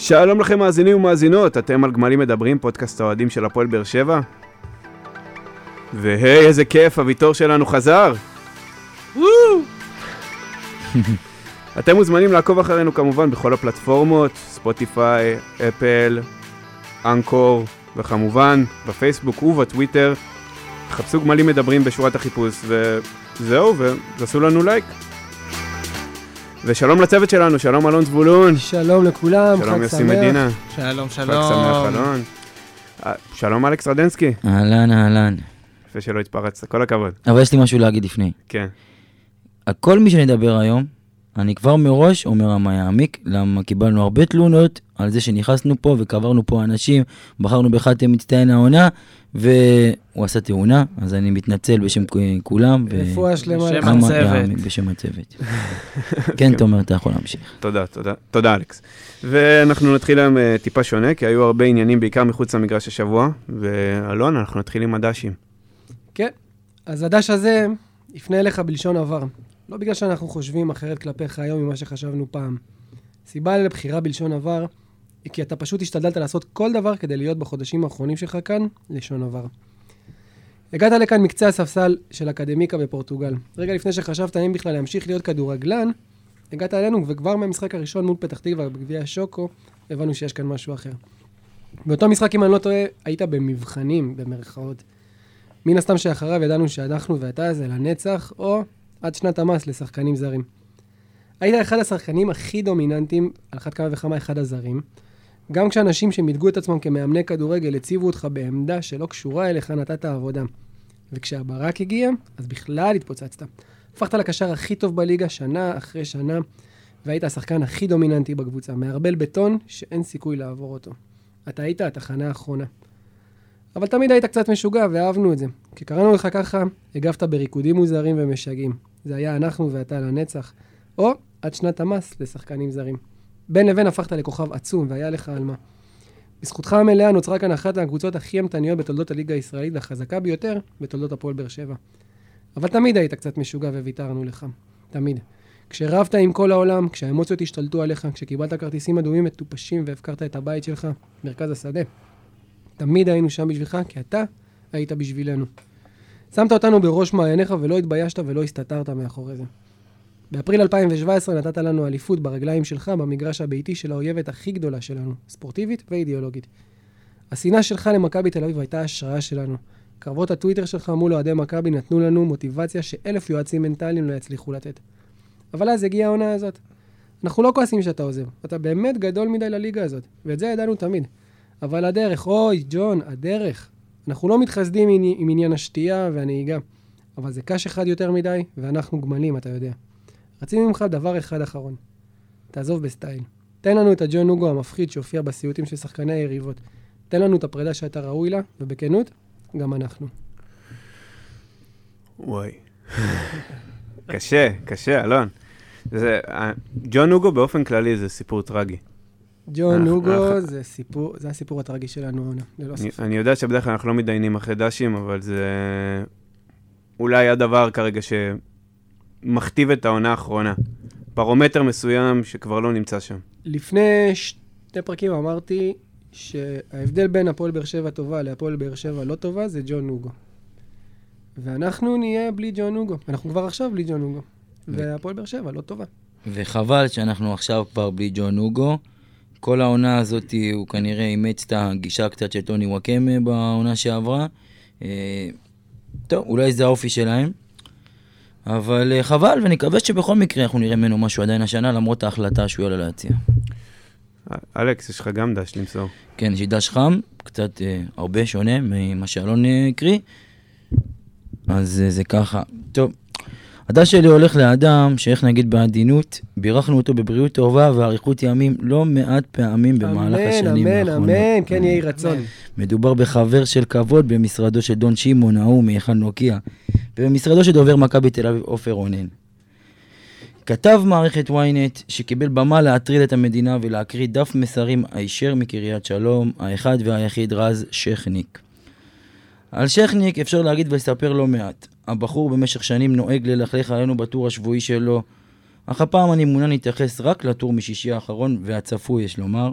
שלום לכם מאזינים ומאזינות, אתם על גמלים מדברים, פודקאסט האוהדים של הפועל באר שבע. והי, איזה כיף, הוויתור שלנו חזר. אתם מוזמנים לעקוב אחרינו כמובן בכל הפלטפורמות, ספוטיפיי, אפל, אנקור, וכמובן בפייסבוק ובטוויטר. חפשו גמלים מדברים בשורת החיפוש, וזהו, ועשו לנו לייק. ושלום לצוות שלנו, שלום אלון זבולון. שלום לכולם, חג שמח. שלום יוסי מדינה. שלום, שלום. חג שמח אלון. אה, שלום אלכס רדנסקי. אהלן, אהלן. יפה שלא התפרצת, כל הכבוד. אבל יש לי משהו להגיד לפני. כן. על כל מי שנדבר היום, אני כבר מראש אומר מה יעמיק, למה קיבלנו הרבה תלונות על זה שנכנסנו פה וקברנו פה אנשים, בחרנו באחד מצטיין העונה, והוא עשה תאונה, אז אני מתנצל בשם כולם. רפואה שלמה. בשם הצוות. בשם הצוות. כן, תומר, אתה יכול להמשיך. תודה, תודה, תודה אלכס. ואנחנו נתחיל היום אה, טיפה שונה, כי היו הרבה עניינים בעיקר מחוץ למגרש השבוע, ואלון, אנחנו נתחיל עם הדשים. כן, אז הדש הזה יפנה אליך בלשון עבר. לא בגלל שאנחנו חושבים אחרת כלפיך היום ממה שחשבנו פעם. סיבה לבחירה בלשון עבר היא כי אתה פשוט השתדלת לעשות כל דבר כדי להיות בחודשים האחרונים שלך כאן לשון עבר. הגעת לכאן מקצה הספסל של אקדמיקה בפורטוגל. רגע לפני שחשבת האם בכלל להמשיך להיות כדורגלן, הגעת אלינו וכבר מהמשחק הראשון מול פתח תקווה בגביע השוקו, הבנו שיש כאן משהו אחר. באותו משחק, אם אני לא טועה, היית במבחנים, במרכאות. מן הסתם שאחריו ידענו שאנחנו ואתה זה לנצח, או עד שנת המס לשחקנים זרים. היית אחד השחקנים הכי דומיננטיים, על אחת כמה וכמה אחד הזרים. גם כשאנשים שמיתגו את עצמם כמאמני כדורגל הציבו אותך בעמדה שלא קשורה אליך, נתת עבודה. וכשהברק הגיע, אז בכלל התפוצצת. הפכת לקשר הכי טוב בליגה שנה אחרי שנה, והיית השחקן הכי דומיננטי בקבוצה. מערבל בטון שאין סיכוי לעבור אותו. אתה היית התחנה האחרונה. אבל תמיד היית קצת משוגע, ואהבנו את זה. כי קראנו לך ככה, הגבת בריקודים מוזרים ומשגעים. זה היה אנחנו ואתה לנצח. או עד שנת המס לשחקנים זרים. בין לבין הפכת לכוכב עצום, והיה לך על מה. בזכותך המלאה נוצרה כאן אחת מהקבוצות הכי אימתניות בתולדות הליגה הישראלית והחזקה ביותר בתולדות הפועל באר שבע. אבל תמיד היית קצת משוגע וויתרנו לך. תמיד. כשרבת עם כל העולם, כשהאמוציות השתלטו עליך, כשקיבלת כרטיסים אדומים מטופשים והפקרת את הבית שלך, מרכז השדה. תמיד היינו שם בשבילך, כי אתה היית בשבילנו. שמת אותנו בראש מעייניך ולא התביישת ולא הסתתרת מאחורי זה. באפריל 2017 נתת לנו אליפות ברגליים שלך במגרש הביתי של האויבת הכי גדולה שלנו, ספורטיבית ואידיאולוגית. השנאה שלך למכבי תל אביב הייתה השראה שלנו. קרבות הטוויטר שלך מול אוהדי מכבי נתנו לנו מוטיבציה שאלף יועצים מנטליים לא יצליחו לתת. אבל אז הגיעה העונה הזאת. אנחנו לא כועסים שאתה עוזב, אתה באמת גדול מדי לליגה הזאת, ואת זה ידענו תמיד. אבל הדרך, אוי, ג'ון, הדרך. אנחנו לא מתחסדים עם עניין השתייה והנהיגה, אבל זה קש אחד יותר מדי, ואנחנו גמלים, אתה יודע. רצינו ממך דבר אחד אחרון. תעזוב בסטייל. תן לנו את הג'ון נוגו המפחיד שהופיע בסיוטים של שחקני היריבות. תן לנו את הפרידה שאתה ראוי לה, ובכנות, גם אנחנו. וואי. קשה, קשה, אלון. זה, ג'ון נוגו באופן כללי זה סיפור טרגי. ג'ון נוגו זה סיפור, זה הסיפור הטרגי שלנו העונה, ללא ספק. אני יודע שבדרך כלל אנחנו לא מתדיינים אחרי דשים, אבל זה אולי הדבר כרגע שמכתיב את העונה האחרונה. פרומטר מסוים שכבר לא נמצא שם. לפני שתי פרקים אמרתי שההבדל בין הפועל באר שבע טובה להפועל באר שבע לא טובה זה ג'ון נוגו. ואנחנו נהיה בלי ג'ון נוגו. אנחנו כבר עכשיו בלי ג'ון נוגו. והפועל באר שבע לא טובה. וחבל שאנחנו עכשיו כבר בלי ג'ון נוגו. כל העונה הזאת הוא כנראה אימץ את הגישה קצת של טוני וואקמה בעונה שעברה. אה, טוב, אולי זה האופי שלהם. אבל אה, חבל, ונקווה שבכל מקרה אנחנו נראה ממנו משהו עדיין השנה, למרות ההחלטה שהוא יעלה להציע. אלכס, יש לך גם דש למסור. כן, יש לי דש חם, קצת אה, הרבה שונה ממה שאלון הקריא. אז אה, זה ככה. טוב, הדש שלי הולך לאדם שאיך נגיד בעדינות, בירכנו אותו בבריאות טובה ואריכות ימים לא מעט פעמים במהלך השנים האחרונות. אמן, אמן, אמן, כן יהי רצון. מדובר בחבר של כבוד במשרדו של דון שמעון ההוא מהיכל נוקיה, ובמשרדו של דובר מכבי תל אביב עופר רונן. כתב מערכת ynet שקיבל במה להטריד את המדינה ולהקריא דף מסרים הישר מקריית שלום, האחד והיחיד רז שכניק. על שכניק אפשר להגיד ולספר לא מעט. הבחור במשך שנים נוהג ללכלך עלינו בטור השבועי שלו, אך הפעם אני מעוניין להתייחס רק לטור משישי האחרון והצפוי, יש לומר.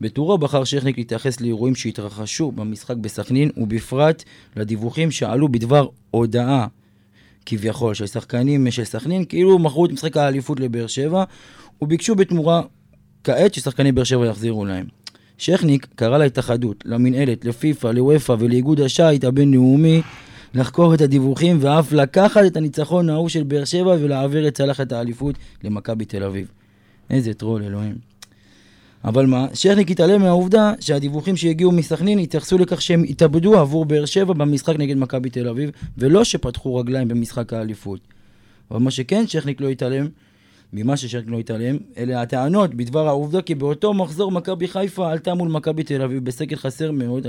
בטורו בחר שכניק להתייחס לאירועים שהתרחשו במשחק בסכנין, ובפרט לדיווחים שעלו בדבר הודעה, כביכול, של שחקנים של סכנין, כאילו מכרו את משחק האליפות לבאר שבע, וביקשו בתמורה כעת ששחקני באר שבע יחזירו להם. שכניק קרא להתאחדות, למנהלת, לפיפ"א, לוופא ולאיגוד השייט הבינלאומי לחקור את הדיווחים ואף לקחת את הניצחון ההוא של באר שבע ולהעביר את צלחת האליפות למכבי תל אביב. איזה טרול, אלוהים. אבל מה, שכניק התעלם מהעובדה שהדיווחים שהגיעו מסכנין התייחסו לכך שהם התאבדו עבור באר שבע במשחק נגד מכבי תל אביב, ולא שפתחו רגליים במשחק האליפות. אבל מה שכן שכניק לא התעלם, ממה ששכניק לא התעלם, אלה הטענות בדבר העובדה כי באותו מחזור מכבי חיפה עלתה מול מכבי תל אביב בסקל חסר מאוד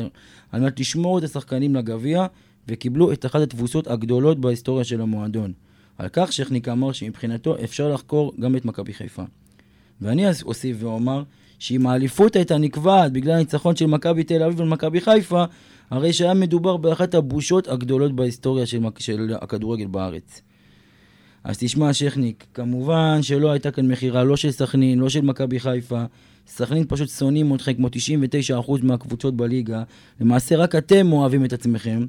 על מנת לשמור את השחקנים לגביע, וקיבלו את אחת התבוסות הגדולות בהיסטוריה של המועדון. על כך שכניק אמר שמבחינתו אפשר לחקור גם את מכבי חיפה. ואני אז אוסיף ואומר שאם האליפות הייתה נקבעת בגלל הניצחון של מכבי תל אביב ומכבי חיפה, הרי שהיה מדובר באחת הבושות הגדולות בהיסטוריה של, של הכדורגל בארץ. אז תשמע, שכניק, כמובן שלא הייתה כאן מכירה לא של סכנין, לא של מכבי חיפה. סכנין פשוט שונאים אתכם כמו 99% מהקבוצות בליגה. למעשה רק אתם אוהבים את עצמכם.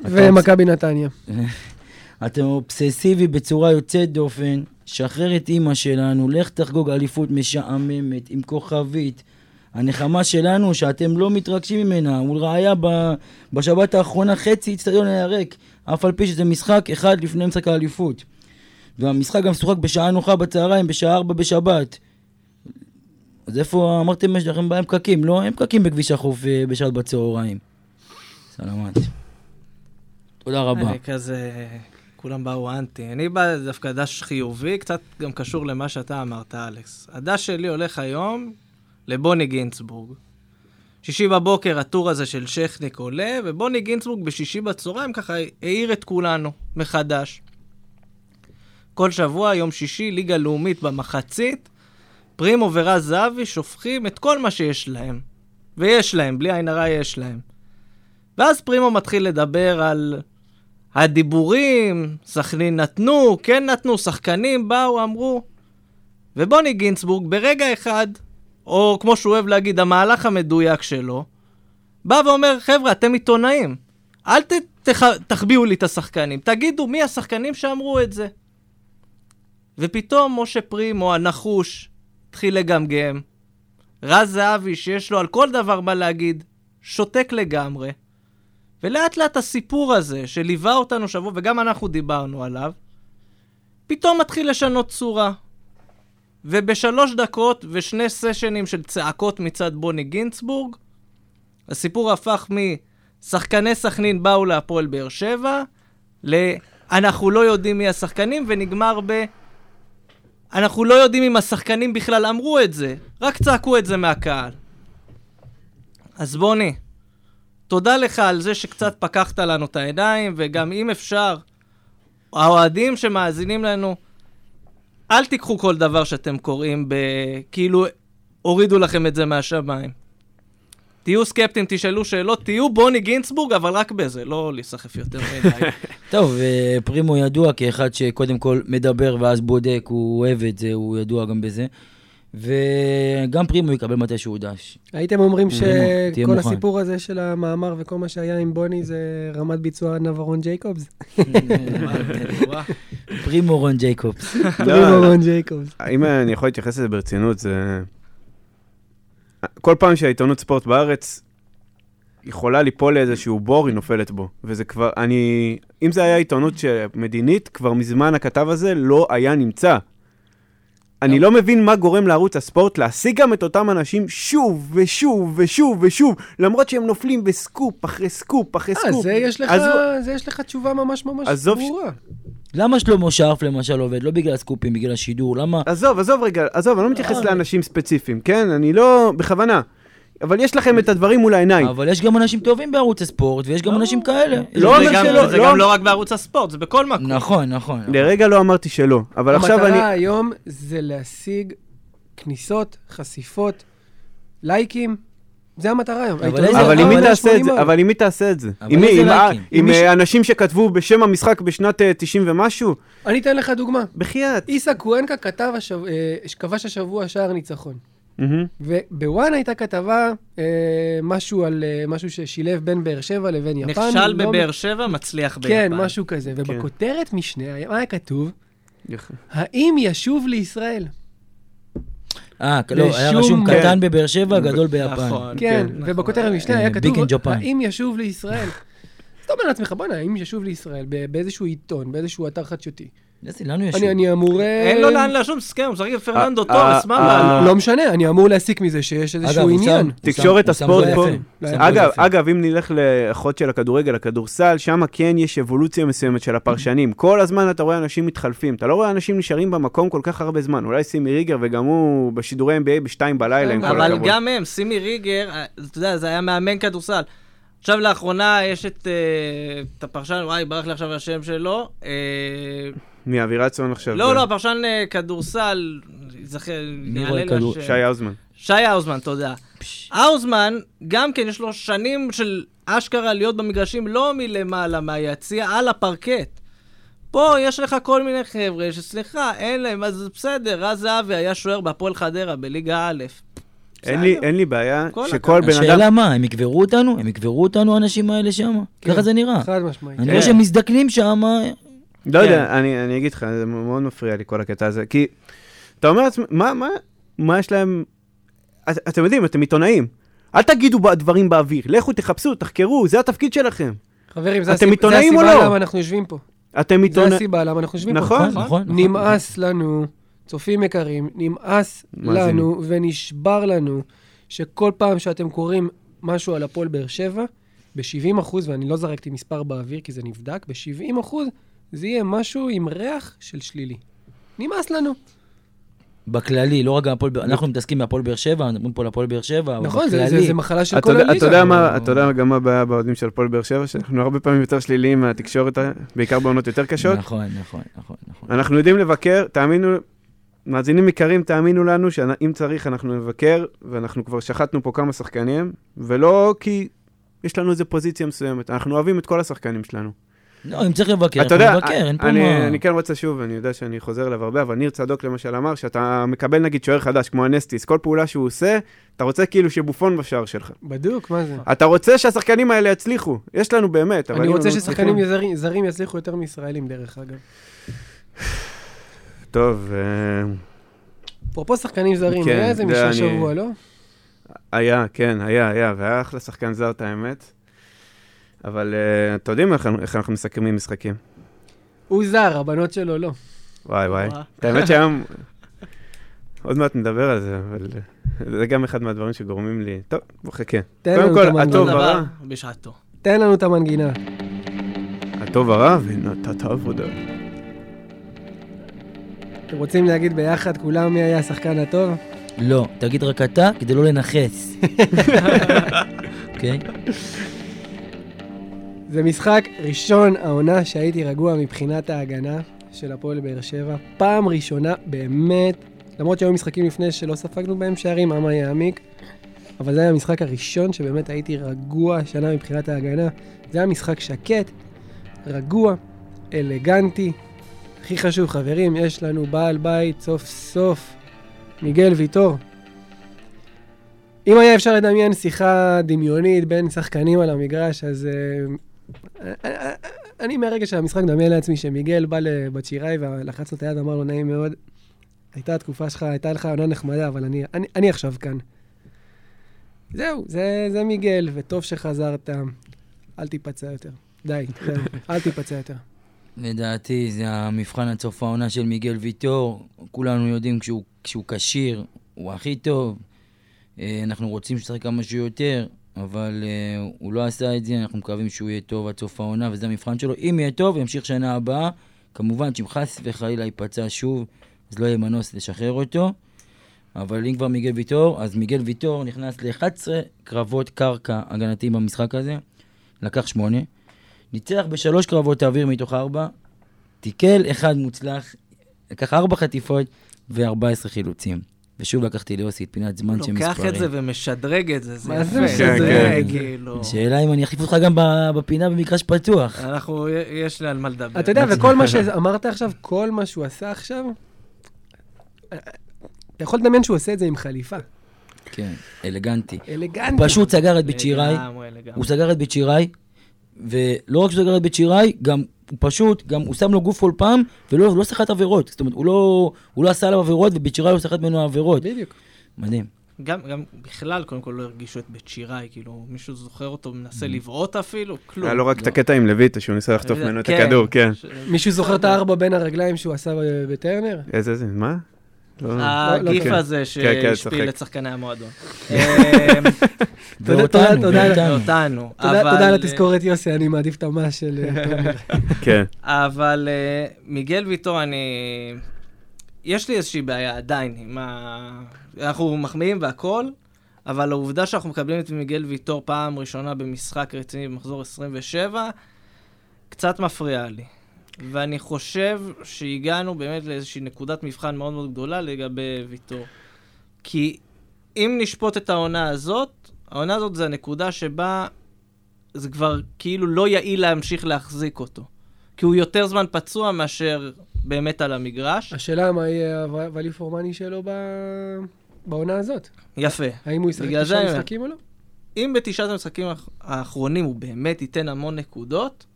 ומכבי נתניה. אתם אובססיבי בצורה יוצאת דופן, שחרר את אימא שלנו, לך תחגוג אליפות משעממת, עם כוכבית. הנחמה שלנו שאתם לא מתרגשים ממנה, ולראיה בשבת האחרונה חצי אצטדיון היה ריק, אף על פי שזה משחק אחד לפני משחק האליפות. והמשחק גם שוחק בשעה נוחה בצהריים, בשעה ארבע בשבת. אז איפה אמרתם יש לכם בהם פקקים? לא, אין פקקים בכביש החוף אה, בשעת בצהריים. סלמת. תודה רבה. אני כזה... כולם באו אנטי. אני בא דווקא דש חיובי, קצת גם קשור למה שאתה אמרת, אלכס. הדש שלי הולך היום לבוני גינצבורג. שישי בבוקר הטור הזה של שכניק עולה, ובוני גינצבורג בשישי בצהריים ככה העיר את כולנו מחדש. כל שבוע, יום שישי, ליגה לאומית במחצית, פרימו ורז זהבי שופכים את כל מה שיש להם. ויש להם, בלי עין הרע יש להם. ואז פרימו מתחיל לדבר על הדיבורים, סכנין נתנו, כן נתנו, שחקנים באו, אמרו. ובוני גינצבורג ברגע אחד, או כמו שהוא אוהב להגיד, המהלך המדויק שלו, בא ואומר, חבר'ה, אתם עיתונאים, אל ת, תח, תחביאו לי את השחקנים, תגידו מי השחקנים שאמרו את זה. ופתאום משה פרימו הנחוש התחיל לגמגם. רז זהבי, שיש לו על כל דבר מה להגיד, שותק לגמרי. ולאט לאט הסיפור הזה, שליווה אותנו שבוע, וגם אנחנו דיברנו עליו, פתאום מתחיל לשנות צורה. ובשלוש דקות ושני סשנים של צעקות מצד בוני גינצבורג, הסיפור הפך משחקני סכנין באו להפועל באר שבע, ל"אנחנו לא יודעים מי השחקנים", ונגמר ב... אנחנו לא יודעים אם השחקנים בכלל אמרו את זה, רק צעקו את זה מהקהל. אז בוני, תודה לך על זה שקצת פקחת לנו את העיניים, וגם אם אפשר, האוהדים שמאזינים לנו, אל תיקחו כל דבר שאתם קוראים ב... כאילו הורידו לכם את זה מהשמיים. תהיו סקפטיים, תשאלו שאלות, תהיו בוני גינצבורג, אבל רק בזה, לא להיסחף יותר מדי. טוב, אה, פרימו ידוע כאחד שקודם כל מדבר ואז בודק, הוא אוהב את זה, הוא ידוע גם בזה. וגם פרימו יקבל מתי שהוא דש. הייתם אומרים שכל הסיפור הזה של המאמר וכל מה שהיה עם בוני זה רמת ביצוע נברון ג'ייקובס? פרימו רון ג'ייקובס. פרימו רון ג'ייקובס. אם אני יכול להתייחס לזה ברצינות, זה... כל פעם שהעיתונות ספורט בארץ יכולה ליפול לאיזשהו בור, היא נופלת בו. וזה כבר, אני... אם זה היה עיתונות מדינית, כבר מזמן הכתב הזה לא היה נמצא. אני לא מבין מה גורם לערוץ הספורט להשיג גם את אותם אנשים שוב ושוב ושוב ושוב, למרות שהם נופלים בסקופ אחרי סקופ אחרי סקופ. אה, זה יש לך, זה יש לך תשובה ממש ממש ברורה. למה שלמה שרף למשל עובד? לא בגלל הסקופים, בגלל השידור, למה... עזוב, עזוב רגע, עזוב, אני לא מתייחס לאנשים ספציפיים, כן? אני לא... בכוונה. אבל יש לכם את הדברים מול העיניים. אבל יש גם אנשים טובים בערוץ הספורט, ויש גם אנשים כאלה. לא אומר שלא. זה גם לא רק בערוץ הספורט, זה בכל מקום. נכון, נכון. לרגע לא אמרתי שלא, אבל עכשיו אני... המטרה היום זה להשיג כניסות, חשיפות, לייקים. זה המטרה היום. אבל עם מי תעשה את זה? אבל עם מי תעשה את זה? עם אנשים שכתבו בשם המשחק בשנת 90 ומשהו? אני אתן לך דוגמה. בחייאת. איסה קוונקה כתב, כבש השבוע שער ניצחון. מהמם. ובוואן הייתה כתבה, אה, משהו על אה, משהו ששילב בין באר שבע לבין יפן. נכשל לא- בבאר שבע, מצליח ביפן. כן, משהו כזה. ובכותרת משנה, מה היה כתוב? יפה. האם ישוב לישראל? אה, לא, היה רשום כן. קטן בבאר שבע, גדול ביפן. נכון. כן, נכון. ובכותרת משנה אה, היה Big כתוב. האם ישוב לישראל? אז אתה אומר לעצמך, בוא'נה, האם ישוב לישראל באיזשהו עיתון, באיזשהו אתר חדשותי? יוסי, לנו יש... אני אני אמור... אה, אין לו לאן לשום, מסכם, הוא משחק עם פרננדו אה, טורס, אה, מה אה? לא משנה, אני אמור להסיק מזה שיש איזשהו עניין. תקשורת הספורט פה. אגב, אם נלך לאחות של הכדורגל, הכדורסל, שם כן יש אבולוציה מסוימת של הפרשנים. כל הזמן אתה רואה אנשים מתחלפים. אתה לא רואה אנשים נשארים במקום כל כך הרבה זמן. אולי סימי ריגר, וגם הוא בשידורי NBA בשתיים בלילה, עם כל אבל הכבוד. גם... גם הם, סימי ריגר, אה, אתה יודע, זה היה מאמן כדורסל. עכשיו לאחרונה יש את, אה, את הפרשן, וואי, ברח לי עכשיו השם שלו. אה, מאווירצון עכשיו. לא, לא, הפרשן אה, כדורסל, רואה לי כדור- השם. שי האוזמן. שי האוזמן, תודה. האוזמן, גם כן יש לו שנים של אשכרה להיות במגרשים לא מלמעלה מהיציע, על הפרקט. פה יש לך כל מיני חבר'ה שסליחה, אין להם, אז בסדר, רז זהבי היה שוער בהפועל חדרה בליגה א'. אין לי. אין לי בעיה כל שכל בן אדם... השאלה מה, הם יקברו אותנו? הם יקברו אותנו, האנשים האלה שם? כן. ככה זה נראה. חד משמעית. אני כן. רואה שהם מזדקנים שם. לא כן. יודע, אני, אני אגיד לך, זה מאוד מפריע לי כל הקטע הזה, כי אתה אומר לעצמך, מה, מה, מה יש להם... את, אתם יודעים, אתם עיתונאים. אל תגידו דברים באוויר, לכו תחפשו, תחקרו, זה התפקיד שלכם. חברים, זה אתם הסיב- זה הסיבה לא? למה אנחנו יושבים פה. אתם זה עיתונאים... הסיבה למה אנחנו יושבים פה. נכון. נכון, נכון. נמאס לנו, צופים יקרים, נמאס. לנו ונשבר לנו שכל פעם שאתם קוראים משהו על הפועל באר שבע, ב-70 אחוז, ואני לא זרקתי מספר באוויר כי זה נבדק, ב-70 אחוז זה יהיה משהו עם ריח של שלילי. נמאס לנו. בכללי, לא רק הפועל אנחנו מתעסקים בהפועל באר שבע, מדברים פה על הפועל באר שבע, אבל נכון, זה- זה בכללי- זה מחלה של כל הליגה. אתה יודע מה- אתה יודע גם מה הבעיה באוהדים של הפועל באר שבע? שאנחנו הרבה פעמים יותר שליליים מהתקשורת, בעיקר בעונות יותר קשות. נכון, נכון, נכון, נכון. אנחנו יודעים לבקר, תאמינו, מאזינים יקרים, תאמינו לנו שאם צריך אנחנו נבקר, ואנחנו כבר שחטנו פה כמה שחקנים, ולא כי יש לנו איזו פוזיציה מסוימת, אנחנו אוהבים את כל השחקנים שלנו. לא, אם צריך לבקר, אתה יודע, אין פה אני, מה. אני כן רוצה שוב, אני יודע שאני חוזר אליו הרבה, אבל ניר צדוק למשל אמר, שאתה מקבל נגיד שוער חדש, כמו אנסטיס, כל פעולה שהוא עושה, אתה רוצה כאילו שבופון בשער שלך. בדוק, מה זה? אתה רוצה שהשחקנים האלה יצליחו, יש לנו באמת, אבל אני רוצה לא ששחקנים מצליחים- זרים- זרים יצליחו יותר מישראלים, דרך אגב. טוב, אה, אפרופו שחקנים זרים, כן, היה איזה זה מישהו אני- השבוע, לא? היה, כן, היה, היה, והיה אחלה שחקן זר, את האמת. אבל uh, אתם יודעים איך, איך אנחנו מסכמים משחקים. הוא זר, הבנות שלו לא. וואי וואי. האמת שהיום... עוד מעט נדבר על זה, אבל אה, זה גם אחד מהדברים שגורמים לי... טוב, בוא חכה. תן קודם לנו כל. הטוב הרע, בשעתו. תן לנו את המנגינה. הטוב הרע ונתת עבודה. אתם רוצים להגיד ביחד כולם מי היה השחקן הטוב? לא, תגיד רק אתה, כדי לא לנכס. אוקיי? זה משחק ראשון העונה שהייתי רגוע מבחינת ההגנה של הפועל באר שבע. פעם ראשונה באמת, למרות שהיו משחקים לפני שלא ספגנו בהם שערים, אמה יעמיק, אבל זה היה המשחק הראשון שבאמת הייתי רגוע השנה מבחינת ההגנה. זה היה משחק שקט, רגוע, אלגנטי. הכי חשוב, חברים, יש לנו בעל בית סוף סוף, מיגל ויטור. אם היה אפשר לדמיין שיחה דמיונית בין שחקנים על המגרש, אז אה, אני מהרגע של המשחק מדמיין לעצמי שמיגל בא לבת שיראי ולחץ לו את היד, אמר לו, נעים מאוד. הייתה התקופה שלך, הייתה לך עונה נחמדה, אבל אני, אני, אני עכשיו כאן. זהו, זה, זה מיגל, וטוב שחזרת. אל תיפצע יותר. די, אל תיפצע יותר. לדעתי זה המבחן עד סוף העונה של מיגל ויטור. כולנו יודעים כשהוא כשיר, הוא הכי טוב. אה, אנחנו רוצים שישחק כמה שיותר, אבל אה, הוא לא עשה את זה, אנחנו מקווים שהוא יהיה טוב עד סוף העונה, וזה המבחן שלו. אם יהיה טוב, ימשיך שנה הבאה. כמובן שאם חס וחלילה ייפצע שוב, אז לא יהיה מנוס לשחרר אותו. אבל אם כבר מיגל ויטור, אז מיגל ויטור נכנס ל-11 קרבות קרקע הגנתיים במשחק הזה, לקח שמונה. ניצח בשלוש קרבות האוויר מתוך ארבע, תיקל אחד מוצלח, לקח ארבע חטיפות ו-14 חילוצים. ושוב לקחתי ליוסי את פינת זמן של מספרים. לוקח את זה ומשדרג את זה, זה מה זה יפה. משדרג זה את זה? כאילו... שאלה אם אני אחליף אותך גם ב- בפינה במגרש פתוח. אנחנו, יש לי על מה לדבר. אתה יודע, וכל מה שאמרת עכשיו, כל מה שהוא עשה עכשיו, אתה יכול לדמיין שהוא עושה את זה עם חליפה. כן, אלגנטי. אלגנטי. פשוט סגר את בית שיראי, לגמרי, לגמרי. הוא סגר את בית שיראי, ולא רק שהוא סגר את בית שיראי, גם הוא פשוט, גם הוא שם לו גוף כל פעם, ולא לא סחט עבירות. זאת אומרת, הוא לא, הוא לא עשה עליו עבירות, ובית שיראי לא סחט ממנו עבירות. בדיוק. מדהים. גם, גם בכלל, קודם כל לא הרגישו את בית שיראי, כאילו, מישהו זוכר אותו מנסה Mm. לבעוט אפילו? כלום. היה לו רק את לא. הקטע עם לויטה, שהוא ניסה לחטוף ממנו את כן. הכדור, כן. ש- מישהו זוכר את הארבע בין הרגליים שהוא עשה בטרנר? איזה זה, מה? לא. הגיף כן. הזה כן, כן, שהשפיל. את שחקני המועדון. תודה, ואותנו, תודה, על התזכורת, יוסי, אני מעדיף את המה של אה. כן. אבל אה, מיגל ויטור, אני... יש לי איזושהי בעיה עדיין עם ה... אנחנו מחמיאים והכל, אבל העובדה שאנחנו מקבלים את מיגל ויטור פעם ראשונה במשחק רציני במחזור 27, קצת מפריעה לי. ואני חושב שהגענו באמת לאיזושהי נקודת מבחן מאוד מאוד גדולה לגבי ויטור. כי אם נשפוט את העונה הזאת, העונה הזאת זה הנקודה שבה זה כבר כאילו לא יעיל להמשיך להחזיק אותו. כי הוא יותר זמן פצוע מאשר באמת על המגרש. השאלה מה יהיה ה-value for money שלו ב- בעונה הזאת. יפה. האם הוא ישחק תשעה. משחקים או לא? אם בתשעת המשחקים האח- האחרונים הוא באמת ייתן המון נקודות,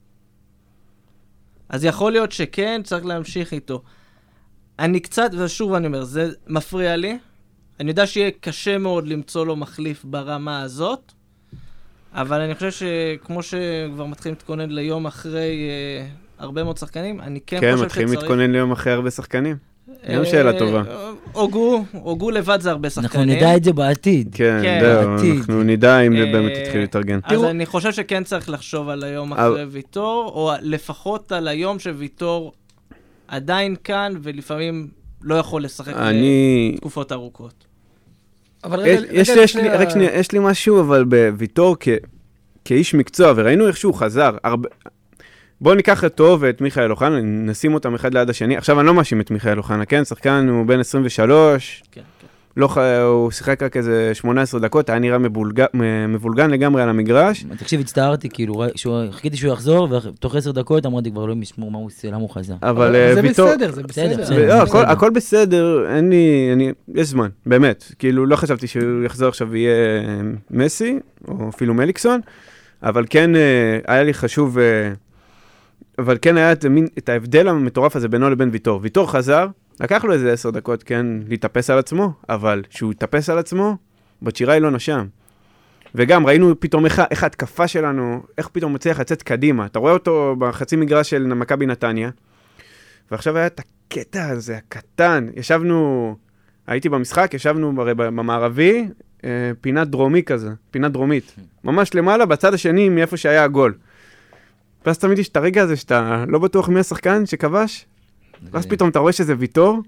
אז יכול להיות שכן, צריך להמשיך איתו. אני קצת, ושוב אני אומר, זה מפריע לי. אני יודע שיהיה קשה מאוד למצוא לו מחליף ברמה הזאת, אבל אני חושב שכמו שכבר מתחילים להתכונן ליום אחרי אה, הרבה מאוד שחקנים, אני כן, כן, חושב מתחילים שצריך... להתכונן ליום אחרי הרבה שחקנים. גם אה, שאלה טובה. הוגו, הוגו לבד זה הרבה שחקנים. אנחנו נדע את זה בעתיד. כן, כן. זהו. אנחנו נדע אם זה אה, באמת יתחיל להתארגן. אז אני חושב שכן צריך לחשוב על היום אחרי ויטור, או לפחות על היום שוויטור עדיין כאן, ולפעמים לא יכול לשחק אני... לתקופות ארוכות. אבל רגע, יש- יש רגע לי- משהו, אבל בוויטור כאיש מקצוע, וראינו איך שהוא חזר. בואו ניקח אותו ואת מיכאל אוחנה, נשים אותם אחד ליד השני. עכשיו, אני לא מאשים את מיכאל אוחנה, כן? שחקן, הוא בן 23, כן, כן. לא, הוא שיחק רק איזה 18 דקות, היה נראה מבולג... מבולגן לגמרי על המגרש. תקשיב, הצטערתי, כאילו, חיכיתי שהוא יחזור, ותוך עשר דקות אמרתי כבר, אלוהים ישמור מה הוא עושה, למה הוא חזר. אבל אה, זה ויטור... בסדר, זה בסדר, בסדר. בסדר. לא, הכל, בסדר. הכל בסדר, אין לי, אני, יש זמן, באמת. כאילו, לא חשבתי שהוא יחזור עכשיו ויהיה אה, מסי, או אפילו מליקסון, אבל כן אה, היה לי חשוב, אבל כן היה את, המין- את ההבדל המטורף הזה בינו לבין ויטור. ויטור חזר, לקח לו איזה עשר דקות, כן, להתאפס על עצמו, אבל כשהוא התאפס על עצמו, בצ'יראי לא נשם. וגם ראינו פתאום איך, ההתקפה שלנו, איך פתאום הוא מצליח לצאת קדימה. אתה רואה אותו בחצי מגרש של מכבי נתניה, ועכשיו היה את הקטע הזה, הקטן. ישבנו, הייתי במשחק, ישבנו הרי במערבי, אה, פינת דרומי כזה, פינת דרומית. ממש למעלה, בצד השני, מאיפה שהיה הגול. ואז תמיד יש את הרגע הזה שאתה לא בטוח מי השחקן שכבש, ואז פתאום אתה רואה שזה ויטור,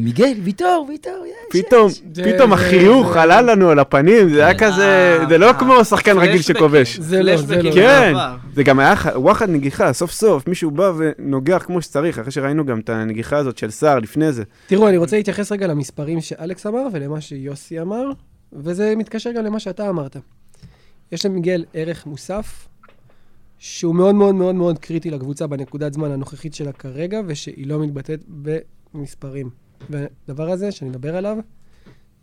מיגל, ויטור, ויטור, יש. פתאום, פתאום זה- החיוך זה- עלה לנו על הפנים, זה היה כן. כזה, אה, זה לא אה, כמו שחקן רגיל שכובש. זה לא, זה לא. כן. זה גם היה וואחד נגיחה, סוף סוף, מישהו בא ונוגח כמו שצריך, אחרי שראינו גם את הנגיחה הזאת של סער לפני זה. תראו, אני רוצה להתייחס רגע למספרים שאלכס אמר ולמה שיוסי אמר, וזה מתקשר גם למה שאתה אמרת. יש למיגל ערך מוסף, שהוא מאוד מאוד מאוד מאוד קריטי לקבוצה בנקודת זמן הנוכחית שלה כרגע, ושהיא לא מתבטאת במספרים. והדבר הזה שאני מדבר עליו,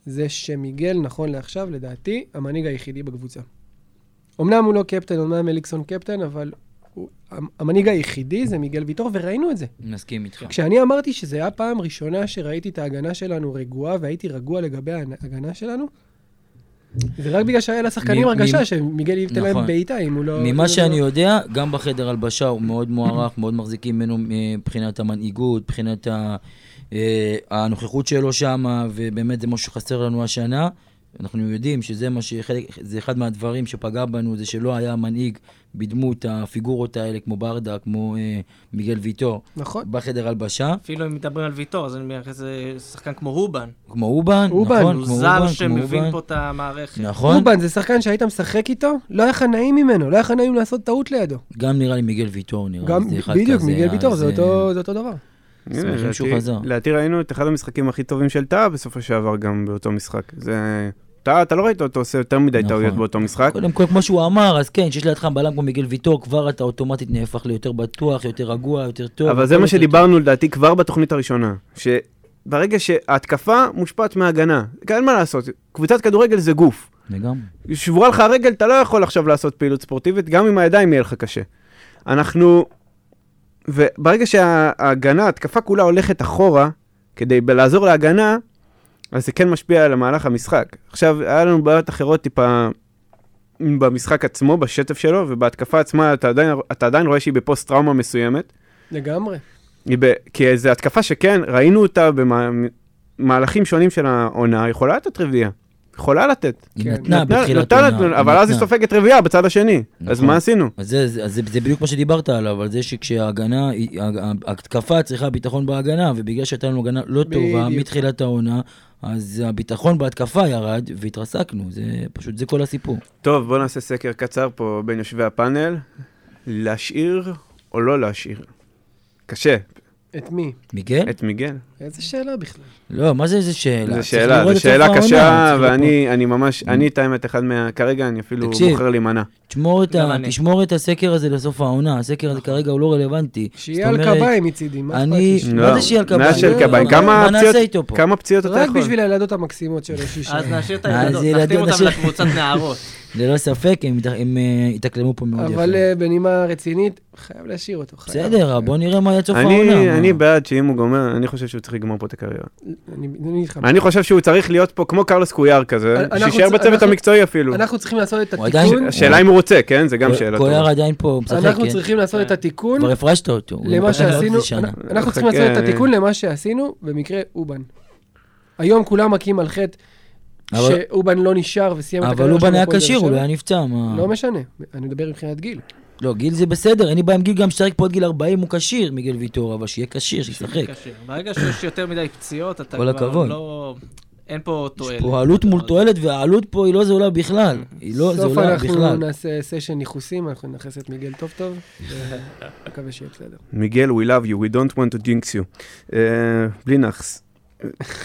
זה שמיגל, נכון לעכשיו, לדעתי, המנהיג היחידי בקבוצה. אמנם הוא לא קפטן, אמנם אליקסון קפטן, אבל הוא, המנהיג היחידי זה מיגל ויטור, וראינו את זה. מסכים איתך. כשאני אמרתי שזו הייתה פעם ראשונה שראיתי את ההגנה שלנו רגועה, והייתי רגוע לגבי ההגנה שלנו, זה רק בגלל שהיה לשחקנים הרגשה שמיגל ייתן להם נכון. בעיטה אם הוא לא... ממה שאני לא- יודע, גם בחדר הלבשה הוא מאוד מוערך, מאוד מחזיקים ממנו מבחינת המנהיגות, מבחינת ה- אה, הנוכחות שלו שם, ובאמת זה משהו שחסר לנו השנה. אנחנו יודעים שזה מה שחלק, זה אחד מהדברים שפגע בנו, זה שלא היה מנהיג בדמות הפיגורות האלה, כמו ברדה, כמו אה, מיגל ויטור, נכון. בחדר הלבשה, אפילו אם מדברים על ויטור, אז אני מניח איזה שחקן כמו הובן. כמו אובן, אובן, נכון, הוא כמו זר אובן, שמבין כמו פה את המערכת. נכון, אובן זה שחקן שהיית משחק איתו, לא היה לך נעים ממנו, לא היה לך נעים לעשות טעות לידו. גם נראה לי מיגל ויטור נראה גם, לי, זה אחד בדיוק, כזה, מיגל ויטור, אז, זה אה, אותו זה אותו דבר. שמחים שהוא לדעתי- חזר. לדעתי ראינו את אחד המשחקים הכי טובים של טאה בסופו של דבר גם באותו משחק. זה... טאה, אתה לא ראית אותו עושה יותר מדי נכון. טעויות באותו משחק. קודם כל, כמו שהוא אמר, אז כן, שיש לידך בלם כמו מיגל ויטור, כבר אתה אוטומטית נהפך ליותר בטוח, יותר רגוע, יותר טוב. אבל זה מה שדיברנו לדעתי כבר בתוכנית הראשונה. ברגע שההתקפה מושפעת מההגנה. אין מה לעשות, קבוצת כדורגל זה גוף. לגמרי. שבורה לך הרגל, אתה לא יכול עכשיו לעשות פעילות ספורטיבית, גם עם הידיים יהיה לך קשה. אנחנו... וברגע שההגנה, ההתקפה כולה הולכת אחורה, כדי לעזור להגנה, אז זה כן משפיע על המהלך המשחק. עכשיו, היה לנו בעיות אחרות טיפה במשחק עצמו, בשטף שלו, ובהתקפה עצמה אתה עדיין, אתה עדיין רואה שהיא בפוסט-טראומה מסוימת. לגמרי. ב... כי איזו התקפה שכן, ראינו אותה במהלכים שונים של העונה, יכולה לתת רביעייה. יכולה לתת. היא כן. נתנה בתחילת נתנה- העונה. אבל אז היא. סופגת רביעייה בצד השני. אז נכון. מה עשינו? אז זה, בדיוק מה שדיברת עליו, על זה שכשההגנה, ההתקפה צריכה ביטחון בהגנה, ובגלל שהייתה לנו הגנה לא טובה. מתחילת העונה, אז הביטחון בהתקפה ירד והתרסקנו, זה פשוט, זה כל הסיפור. טוב, בואו נעשה סקר קצר פה בין יושבי הפאנל. להשאיר או לא להשאיר? קשה. את מי? מיגל? את מיגל? איזה שאלה בכלל. לא, מה זה איזה שאלה? זו שאלה, זו שאלה קשה. ואני אני ממש, אני את האמת אחד מה... כרגע אני אפילו. בוחר להימנע. תשמור את, אני. תשמור את הסקר הזה לסוף העונה, הסקר הזה כרגע הוא לא רלוונטי. שיהיה על קביים מצידי, מה אכפת אני, לי? לא, מה זה שיהיה על מה קביים? של לא, קביים? מה- כמה מה פציעות- נעשה איתו פה? כמה פציעות אתה רק יכול? בשביל הילדות המקסימות שלו, שישה. אז נשאיר את אז הילדות, ילדות, נחתים אותם לקבוצת נערות. ללא ספק, הם הם אה, פה מאוד יפה. אבל אה, בנימה רצינית, חייב להשאיר אותו. בסדר, בוא נראה מה יהיה סוף אני, העונה. אני בעד שאם הוא גומר, אני חושב שהוא צריך לגמור פה את הקריירה. אני אני איתך. אני חושב שהוא צריך להיות פה כמו קרלוס קויאר כזה, אנחנו שישאר בצוות אנחנו- המקצועי אפילו. אנחנו צריכים לעשות את התיקון. השאלה אם הוא רוצה, כן? זה גם שאלה קויאר טובה. עדיין פה משחק, אנחנו כן? צריכים לעשות את התיקון כבר הפרשת אותו. למה שעשינו. אנחנו צריכים. לעשות את התיקון למה שעשינו במקרה אובן. היום כולם מכים על חטא אבל- שאובן לא נשאר וסיים את אבל הקריירה שלו בנה בהפועל כשיר, באר הוא לא. היה נפצע? לא משנה, אני מדבר מבחינת גיל. לא, גיל זה בסדר, אין לי בעיה עם גיל גם שתשחק פה עד גיל 40, הוא כשיר, מיגל ויטור, אבל שיהיה כשיר, שישחק. ברגע שיש יותר מדי פציעות, אתה כל כבר הכבוד. לא... אין פה תועלת. יש פה עלות מול תועלת, והעלות פה היא לא זולה בכלל. היא לא סוף זולה אנחנו בכלל. נעשה סשן ניחוסים, אנחנו נכניס את מיגל טוב טוב, ומקווה שיהיה בסדר. מיגל, we love you, we don't want to jinx you. אה, בלי נאחס.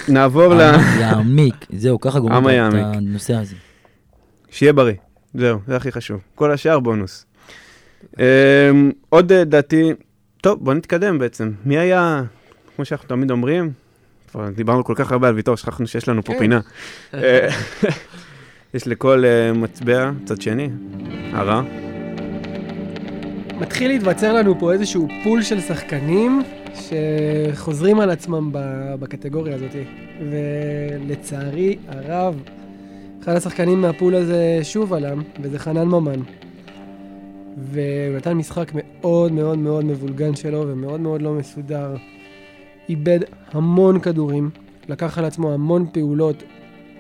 נעבור ל... יעמיק, זהו, ככה גומרים את. הנושא הזה. שיהיה בריא. זהו, זה הכי חשוב. כל השאר בונוס. אה, עוד אה, דעתי, טוב, בוא נתקדם בעצם. מי היה, כמו שאנחנו תמיד אומרים, כבר דיברנו כל כך הרבה על ויטור, שכחנו שיש לנו פה כן. פינה. אה, יש לכל אה, מצביע צד שני, הרע. מתחיל להתווצר לנו פה איזשהו פול של שחקנים שחוזרים על עצמם בקטגוריה הזאת. ולצערי הרב, אחד השחקנים מהפול הזה שוב עלה, וזה חנן ממן. והוא נתן משחק מאוד מאוד מאוד מבולגן שלו ומאוד מאוד לא מסודר. איבד המון כדורים, לקח על עצמו המון פעולות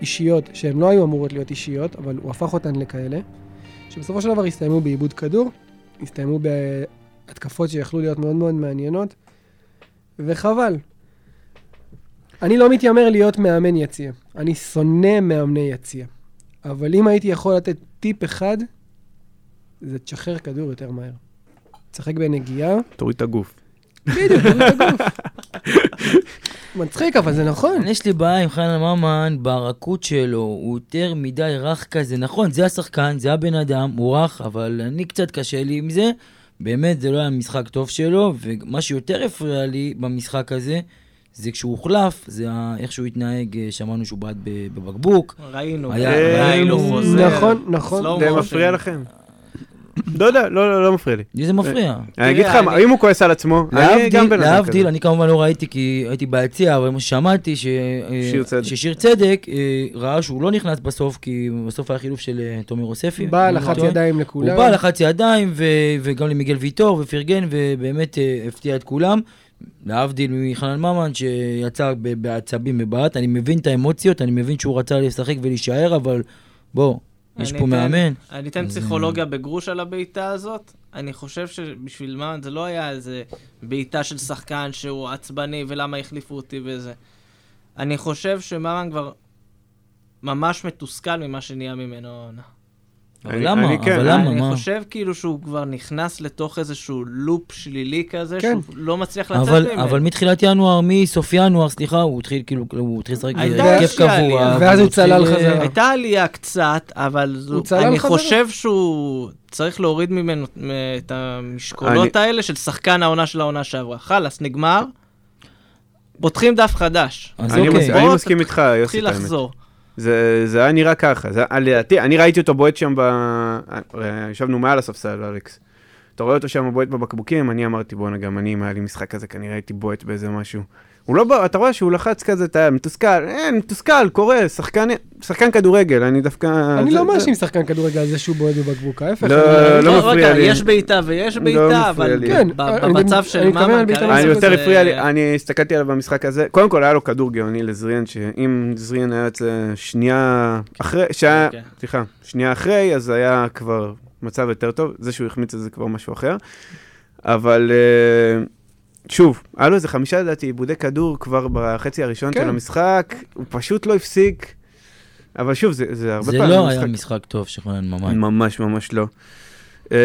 אישיות שהן לא היו אמורות להיות אישיות, אבל הוא הפך אותן לכאלה, שבסופו של דבר הסתיימו בעיבוד כדור, הסתיימו בהתקפות שיכלו להיות מאוד מאוד מעניינות, וחבל. אני לא מתיימר להיות מאמן יציע. אני שונא מאמני יציע. אבל אם הייתי יכול לתת טיפ אחד, זה תשחרר כדור יותר מהר. תשחק בנגיעה, תוריד את הגוף. בדיוק, תוריד את הגוף. מצחיק, אבל זה נכון. יש לי בעיה עם חנן ממן ברכות שלו, הוא יותר מדי רך כזה. נכון, זה השחקן, זה הבן אדם, הוא רך, אבל אני קצת קשה לי עם זה. באמת, זה לא היה משחק טוב שלו, ומה שיותר הפריע לי במשחק הזה, זה כשהוא הוחלף, זה איך שהוא התנהג, אה, שמענו שהוא בעט בבקבוק. ראינו, היה- היה ראינו- חוזר. נכון, נכון. slow זה. מפריע לכם? לא יודע, לא, לא, לא מפריע לי. לי זה מפריע. אני אגיד לך, אם הוא כועס על עצמו, אני להבדיל, גם בן אדם להבדיל, כזה. אני כמובן לא ראיתי כי הייתי ביציע, אבל מה ששמעתי, ש- אה, שיר צדק. ששיר צדק אה, ראה שהוא לא נכנס בסוף, כי בסוף היה חילוף של אה, תומר אוספי. בא, לא לחץ. ידיים הוא לכולם. בא, לחץ ידיים, ו- וגם למיגל ויטור ופרגן, ובאמת אה, הפתיע את כולם. להבדיל מחנן ממן שיצא ב- בעצבים בבעט, אני מבין את האמוציות, אני מבין שהוא רצה לשחק ולהישאר, אבל בוא, יש פה מאמן. אני אתן פסיכולוגיה בגרוש על הבעיטה הזאת. אני חושב שבשביל מה, זה לא היה איזה בעיטה של שחקן שהוא עצבני ולמה החליפו אותי וזה. אני חושב שמרן כבר ממש מתוסכל ממה שנהיה ממנו העונה. אבל אני- למה? אני כן, אבל למה? אני מה? חושב כאילו שהוא כבר נכנס לתוך איזשהו לופ שלילי כזה, כן. שהוא לא מצליח לצאת אבל, ממנו. אבל מתחילת ינואר, מסוף ינואר, סליחה, הוא התחיל כאילו, הוא התחיל לשחק איזושהי קבוע. ואז הוא צלל חזרה. הייתה עלייה קצת, אבל זו, אני חזרה. חושב שהוא צריך להוריד ממנו את המשקולות האלה של שחקן העונה של העונה שעברה. חלאס, נגמר. פותחים דף חדש. אז אני אוקיי. מס- אני מסכים איתך, יוסי, תתחיל. לחזור. זה זה היה נראה ככה, זה היה- לדעתי, אני ראיתי אותו בועט שם ב... הרי ישבנו מעל הספסל, אלכס. אתה רואה אותו שם בועט בבקבוקים, אני אמרתי, בואנה, גם אני, אם היה לי משחק כזה, כנראה הייתי בועט באיזה משהו. הוא לא בא, אתה רואה שהוא לחץ כזה, אתה מתוסכל, אין, מתוסכל, קורה, שחקן, שחקן כדורגל, אני דווקא... אני זה- לא זה- מאשים שחקן כדורגל על זה שהוא בועט בבקבוק, ההפך. לא, אני- לא לא, מפריע רגע, לי. יש בעיטה ויש לא בעיטה, אבל לי. כן, במצב של ממן כרגע אני יותר זה- הפריע לי, אני הסתכלתי עליו במשחק הזה, קודם כל היה לו כדור גאוני לזריאן, שאם זריאן היה יוצא שנייה אחרי, שהיה, כן. סליחה, שנייה אחרי, אז היה כבר מצב יותר טוב, זה שהוא החמיץ את זה כבר משהו אחר, אבל אה, שוב, היה לו איזה חמישה לדעתי עיבודי כדור כבר בחצי הראשון כן. של המשחק, הוא פשוט לא הפסיק, אבל שוב, זה, זה הרבה זה פעמים לא היה משחק- משחק טוב של חנן ממן. ממש ממש לא. אה,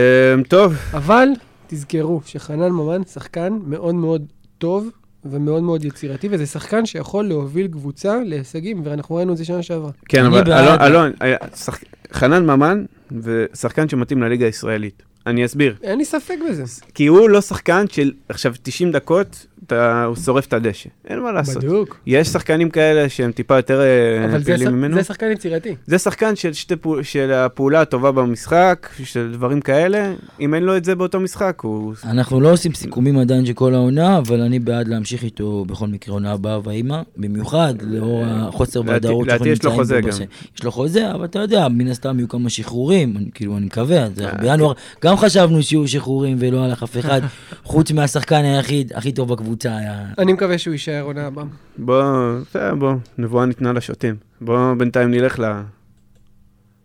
טוב, אבל תזכרו שחנן ממן שחקן מאוד מאוד טוב ומאוד מאוד יצירתי, וזה שחקן שיכול להוביל קבוצה להישגים, ואנחנו ראינו את זה שנה שעברה. כן, אבל. אלון, אלון, היה שח... חנן ממן ושחקן שמתאים לליגה הישראלית. אני אסביר. אין לי ספק בזה. כי הוא לא שחקן של עכשיו 90 דקות, אתה, הוא שורף את הדשא. אין מה לעשות. בדיוק. יש שחקנים כאלה שהם טיפה יותר אה, אבל זה פעילים ש- ממנו. זה שחקן יצירתי. זה שחקן של, שתי. של הפעולה הטובה במשחק, של דברים כאלה. אם אין לו את זה באותו משחק, הוא... אנחנו לא עושים סיכומים עדיין של כל העונה, אבל אני בעד להמשיך איתו בכל מקרה עונה הבאה והאימה, במיוחד לאור החוסר לדעתי- ודאות לדעתי יש לו חוזה גם. יש לו חוזה, אבל אתה יודע, מן הסתם יהיו כמה שחרורים, אני- כאילו, אני מקווה, זה אה, בינואר, גם חשבנו שיהיו שחרורים ולא הלך אף אחד, חוץ מהשחקן היחיד, הכי טוב בקבוצה היה... אני מקווה שהוא יישאר עונה הבאה. בוא, בסדר, בוא, נבואה ניתנה לשוטים. בוא בינתיים נלך ל...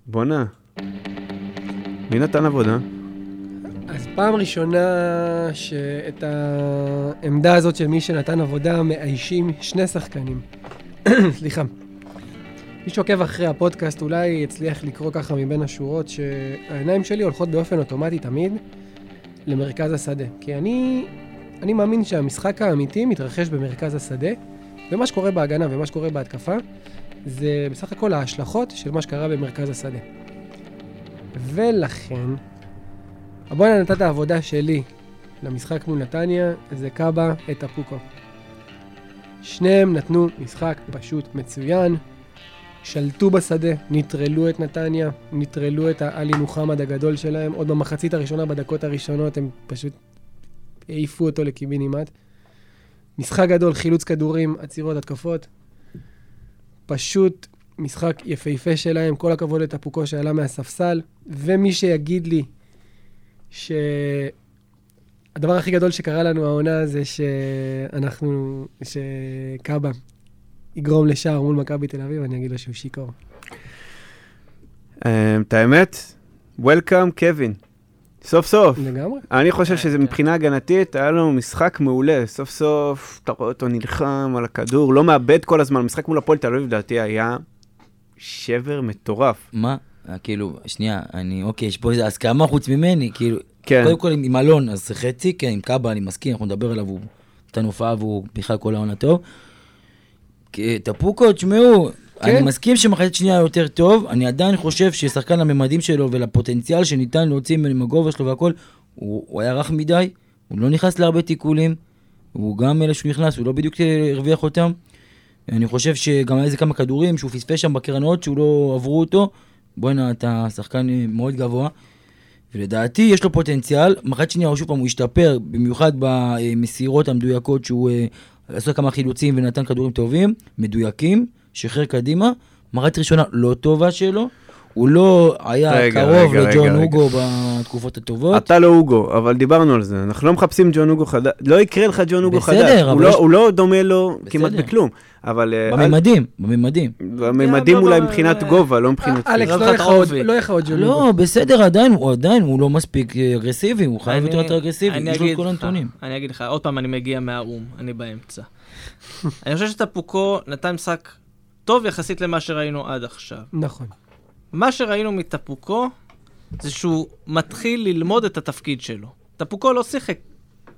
בואנה. מי נתן עבודה? אז פעם ראשונה שאת העמדה הזאת של מי שנתן עבודה מאיישים שני שחקנים. סליחה. מי שעוקב אחרי הפודקאסט אולי יצליח לקרוא ככה מבין השורות שהעיניים שלי הולכות באופן אוטומטי תמיד למרכז השדה. כי אני, אני מאמין שהמשחק האמיתי מתרחש במרכז השדה, ומה שקורה בהגנה ומה שקורה בהתקפה זה בסך הכל ההשלכות של מה שקרה במרכז השדה. ולכן, הבואנה נתת העבודה שלי למשחק מול נתניה, זה קאבה את אפוקו. שניהם נתנו משחק פשוט מצוין, שלטו בשדה, נטרלו את נתניה, נטרלו את האלי מוחמד הגדול שלהם, עוד במחצית הראשונה, בדקות הראשונות, הם פשוט העיפו אותו לקיבינימט. משחק גדול, חילוץ כדורים, עצירות, התקפות. פשוט משחק יפהפה שלהם, כל הכבוד לטפוקו שעלה מהספסל, ומי שיגיד לי שהדבר הכי גדול שקרה לנו העונה זה שאנחנו, שקאבה יגרום לשער מול מכבי תל אביב, אני אגיד לו שהוא שיכור. אה, את האמת, Welcome קווין. סוף סוף. לגמרי. אני חושב כן, שזה כן. מבחינה הגנתית, היה לנו משחק מעולה. סוף סוף, אתה רואה אותו נלחם על הכדור, לא מאבד כל הזמן. משחק מול הפועל תל אביב, לדעתי, היה שבר מטורף. מה? אה, כאילו, שנייה, אני, אוקיי, יש פה איזה הסכמה חוץ ממני, כאילו, כן. קודם כל עם עם אלון, אז זה חצי, כן, עם קאבה אני מסכים, אנחנו נדבר עליו, הוא נתן הופעה והוא בכלל כל העונה טוב. כי טפוקו, תשמעו, כן. אני מסכים שמחצית שנייה יותר טוב, אני עדיין חושב ששחקן לממדים שלו ולפוטנציאל שניתן להוציא ממנו עם הגובה שלו והכל, הוא, הוא היה רך מדי, הוא לא נכנס להרבה תיקולים, הוא גם אלה שהוא נכנס, הוא לא בדיוק אה, הרוויח אותם. אני חושב שגם היה איזה כמה כדורים שהוא פספס שם בקרנות, שהוא לא עברו אותו. בואנה, אתה שחקן אה, מאוד גבוה. ולדעתי יש לו פוטנציאל, מחצית שנייה שוב פעם הוא השתפר, במיוחד במסירות המדויקות שהוא אה, עשה כמה חילוצים ונתן כדורים טובים, מדויקים, שחרר קדימה. מחצית ראשונה לא טובה שלו, הוא לא היה רגע, קרוב רגע, לג'ון רגע, הוגו בתקופות הטובות. אתה לא הוגו, אבל דיברנו על זה. אנחנו לא מחפשים ג'ון הוגו חדש. לא יקרה לך ג'ון הוגו בסדר, חדש. הוא אבל לא- יש- הוא לא דומה לו כמעט בסדר. בכלום. אבל... אה, בממדים, בממדים. אל- בממדים לא, אולי לא, מבחינת אה, גובה, לא מבחינת... אלכס, לא לא יהיה לך מבחינת עוד-. לא ג'ון לוגו. לא, בסדר, עדיין, הוא עדיין, הוא לא מספיק אה, אגרסיבי, הוא חייב אני- יותר אגרסיבי, אני יש לו את אגיד כל הנתונים. אני אגיד לך, עוד פעם אני מגיע מהאו"ם, אני באמצע. אני חושב שטפוקו נתן משחק טוב יחסית למה שראינו עד עכשיו. נכון. מה שראינו מטפוקו זה שהוא מתחיל ללמוד את התפקיד שלו. טפוקו לא שיחק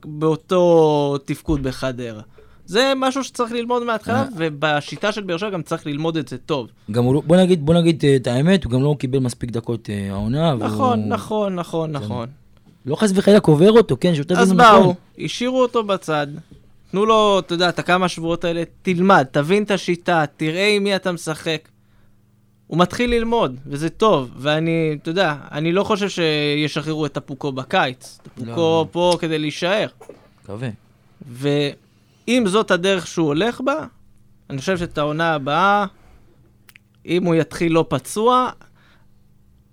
באותו תפקוד בחדרה. זה משהו שצריך ללמוד מההתחלה, אה. ובשיטה של באר שבע גם צריך ללמוד את זה טוב. גם הוא לא, בוא נגיד, בוא נגיד אה, את האמת, הוא גם לא קיבל מספיק דקות אה, העונה. והוא- נכון, נכון, נכון, נכון. לא חס וחלילה קובר אותו, כן, שוטף אז לנו נכון. באו, השאירו אותו בצד, תנו לו, אתה יודע, את הכמה שבועות האלה, תלמד, תבין את השיטה, תראה עם מי אתה משחק. הוא מתחיל ללמוד, וזה טוב, ואני, אתה יודע, אני לא חושב שישחררו את הפוקו בקיץ. לא. הפוקו פה כדי להישאר. מקווה. ואם זאת הדרך שהוא הולך בה, אני חושב שאת העונה הבאה, אם הוא יתחיל לא פצוע,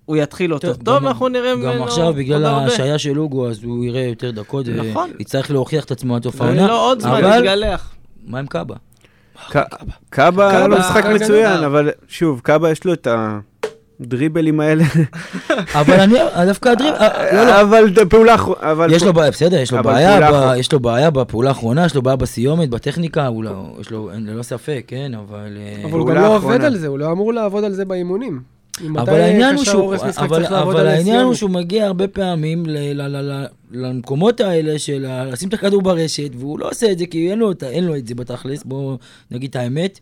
הוא יתחיל אותו טוב, טוב, גם- אנחנו נראה ממנו גם עכשיו, בגלל. ההשעיה של אוגו, אז הוא יראה יותר דקות, נכון. ויצטרך להוכיח את עצמו עד סוף העונה. לו עוד זמן אבל- להתגלח. מה עם קאבה? קאבה היה לו קאבה, משחק מצוין. אבל שוב, קאבה יש לו את הדריבלים האלה. אבל אני, דווקא הדריב... אה, לא, לא. אבל פעולה אחרונה, אבל... יש לו בעיה, בסדר, יש לו בעיה. יש לו בעיה בפעולה האחרונה, יש לו בעיה בסיומת, בטכניקה, הוא לא, יש לו, ללא ספק, כן, אבל... אה, אבל הוא גם לא עובד. על זה, הוא לא אמור לעבוד על זה באימונים. אבל העניין הוא שהוא, אבל, אבל העניין הוא? שהוא מגיע הרבה פעמים ל, ל, ל, ל, למקומות האלה של לשים את הכדור ברשת, והוא לא עושה את זה כי אין לו, אין לו את זה בתכלס, בואו נגיד את האמת.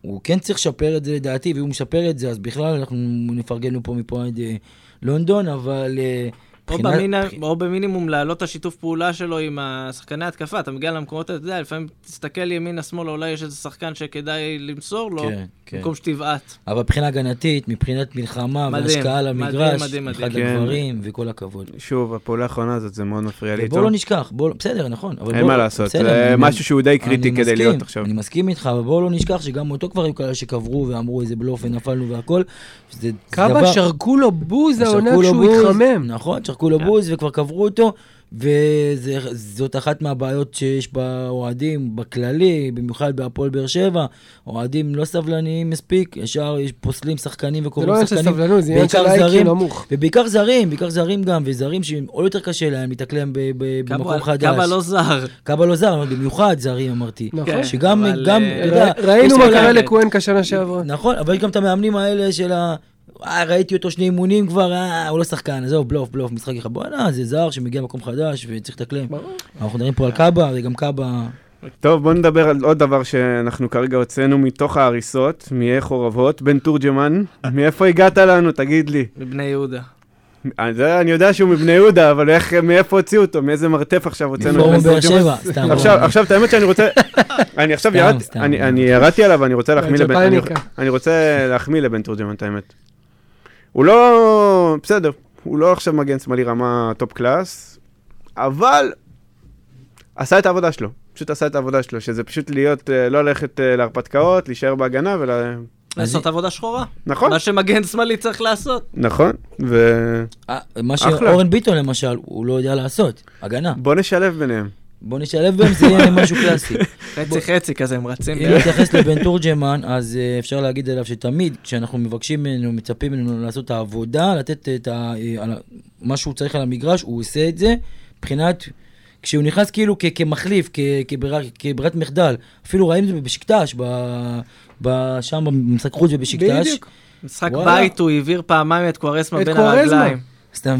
הוא כן צריך לשפר את זה לדעתי, ואם הוא משפר את זה, אז בכלל אנחנו נפרגן לו פה מפה עד אה, לונדון, אבל... אה, או, מבחינת- במיני, מבח- או במינימום להעלות את השיתוף פעולה שלו עם השחקני התקפה. אתה מגיע למקומות אתה יודע, לפעמים תסתכל ימינה-שמאלה, אולי יש איזה שחקן שכדאי למסור לו, כן, כן. במקום שתבעט. אבל מבחינה הגנתית, מבחינת מלחמה מדהים, והשקעה על המגרש, מדהים, מדהים. אחד כן. הדברים, וכל הכבוד. שוב, הפעולה האחרונה הזאת, זה מאוד מפריע לי איתו. בואו לא נשכח, בואו, בסדר, נכון. אין בואו- מה לעשות, בסדר, זה אני- משהו שהוא די קריטי כדי מסכים, להיות עכשיו. אני מסכים איתך, אבל בואו לא נשכח שגם אותו כבר היו כאלה שקברו ואמרו איזה בלוף ונפלנו והכל. דבר- שרקו לו בוז העונה כשהוא התחמם. נכון, שרקו לו בוז וכבר קברו אותו, וזאת אחת מהבעיות שיש באוהדים בכללי, במיוחד בהפועל באר שבע. אוהדים לא סבלניים מספיק, ישר יש- פוסלים שחקנים זה וקוראים לא עניין של שחקנים. סבלנות, זה עניין של זרים. נמוך. ובעיקר זרים, בעיקר זרים גם, וזרים שעוד יותר קשה להם להתאקלם ב- ב- במקום חדש. קאבה לא זר. קאבה לא זר, אבל במיוחד זרים אמרתי. נכון. כן, שגם, גם, אה, אתה יודע, ראינו מה קרה לקוונקה שנה שעברה. נכון, אבל יש גם את המאמנים האלה של ה... אה, ראיתי אותו שני אימונים כבר, אה, הוא לא שחקן, עזוב, בלוף, בלוף, משחק אחד. בואנה, זה זר שמגיע למקום חדש וצריך לתקלם. ברור. אנחנו מדברים פה על קאבה, וגם קאבה... טוב, בוא נדבר על עוד דבר שאנחנו כרגע הוצאנו מתוך ההריסות, מאי חורבות, בן תורג'מן. מאיפה הגעת לנו, תגיד לי? מבני יהודה. אני יודע- אני יודע שהוא מבני יהודה, אבל איך, מאיפה הוציאו אותו? מאיזה מרתף עכשיו הוצאנו מפורום באר? שבע, סתם. עכשיו, עכשיו, את האמת שאני רוצה, אני עכשיו ירדתי. אני- אני עליו ואני רוצה להחמיא לבן, אני-. אני רוצה להחמיא לבן תורג'מן, את האמת. הוא לא, בסדר, הוא לא עכשיו מגן שמאלי רמה top class, אבל עשה את העבודה שלו, פשוט עשה את העבודה שלו, שזה פשוט להיות, אה, לא ללכת אה, להרפתקאות, להישאר בהגנה ול... לעשות עבודה שחורה. נכון, מה שמגן שמאלי צריך לעשות. נכון, ובוא אה, מה. שאורן ביטון למשל, הוא לא יודע לעשות, הגנה. נשלב ביניהם. בוא נשלב בהם, זה יהיה משהו קלאסי. חצי חצי כזה, הם רצים. אם. נתייחס לבן תורג'מן, אז אה, אפשר להגיד עליו שתמיד כשאנחנו מבקשים ממנו, מצפים ממנו לעשות את העבודה, לתת את ה... אה, מה שהוא צריך על המגרש, הוא עושה את זה. מבחינת, כשהוא נכנס כאילו כ- כמחליף, כ- כברירת מחדל, אפילו ראינו את זה בשקטש, ב- ב- שם במשחק חוץ ובשקטש. בדיוק. משחק וואלה. בית הוא העביר פעמיים את קוארסמה בין. הרגליים. סתם.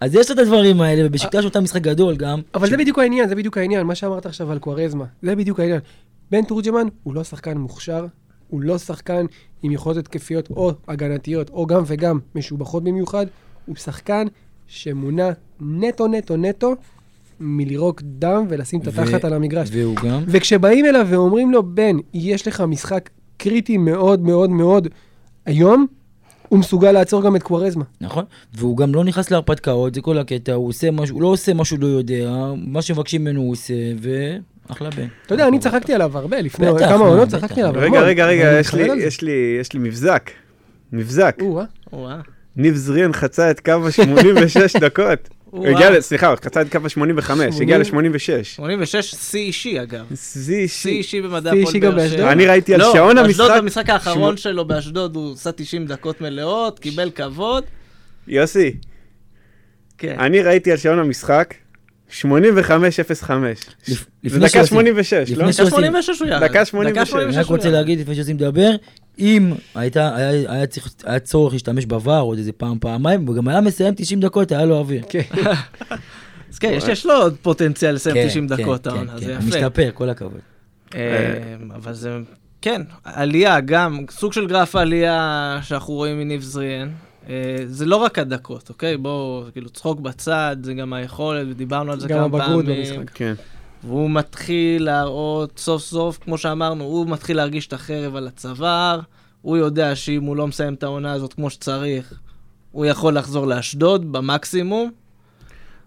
אז יש את הדברים האלה, ובשקטש הוא נתן משחק גדול גם. אבל זה בדיוק העניין, זה בדיוק העניין, מה שאמרת עכשיו על קוארזמה, זה בדיוק העניין. בן תורג'מן הוא לא שחקן מוכשר, הוא לא שחקן עם יכולות התקפיות או הגנתיות, או גם וגם משובחות במיוחד, הוא שחקן שמונע נטו נטו נטו מלירוק דם ולשים את התחת על המגרש. והוא גם. וכשבאים אליו ואומרים לו, בן, יש לך משחק קריטי מאוד מאוד מאוד היום, הוא מסוגל לעצור גם את קוארזמה. נכון, והוא גם לא נכנס להרפתקאות, זה כל הקטע, הוא עושה משהו, הוא לא עושה משהו שהוא לא יודע, מה שמבקשים ממנו הוא עושה, ואחלה בן. אתה יודע, אני צחקתי עליו הרבה, לפני כמה מה, עונות. צחקתי עליו. רגע. רגע, רגע, יש לי- מתחרט על זה. יש לי- יש לי מבזק. מבזק. ניב זריאן חצה את קו ה-86 דקות. הוא. הגיע, ל- סליחה, הוא חצה את קו ה-85, הגיע שמונים. ל-86. 86, שיא אישי אגב. שיא שיא אישי. שיא הפועל אישי גם באר באשדוד? שבע. אני ראיתי על לא, שעון המשחק. במשחק האחרון שלו באשדוד הוא עשה 90 דקות מלאות, קיבל כבוד. יוסי, כן. אני ראיתי על שעון המשחק 85-05. לפ- זה לפני דקה שעושים- 86, לא? דקה שעושים- 86 הוא ירד. דקה 86. אני רק רוצה להגיד לפני שעושים לדבר, אם היה, היה, צריך, היה צורך להשתמש בVAR עוד איזה פעם, פעמיים, וגם היה מסיים 90 דקות, היה לו אוויר. כן. אז כן, יש- לו עוד פוטנציאל לסיים כן, 90 כן, דקות כן, העונה, כן, זה יפה. משתפר, כל הכבוד. אה, אבל זה, כן, עלייה גם, סוג של גרף עלייה שאנחנו רואים מניב זריאן. אה, זה לא רק הדקות, אוקיי? בואו, כאילו, צחוק בצד, זה גם היכולת, ודיברנו על זה גם כמה הבגרות פעמים. במשחק. כן. והוא מתחיל להראות סוף סוף, כמו שאמרנו, הוא מתחיל להרגיש את החרב על הצוואר, הוא יודע שאם הוא לא מסיים את העונה הזאת כמו שצריך, הוא יכול לחזור לאשדוד במקסימום,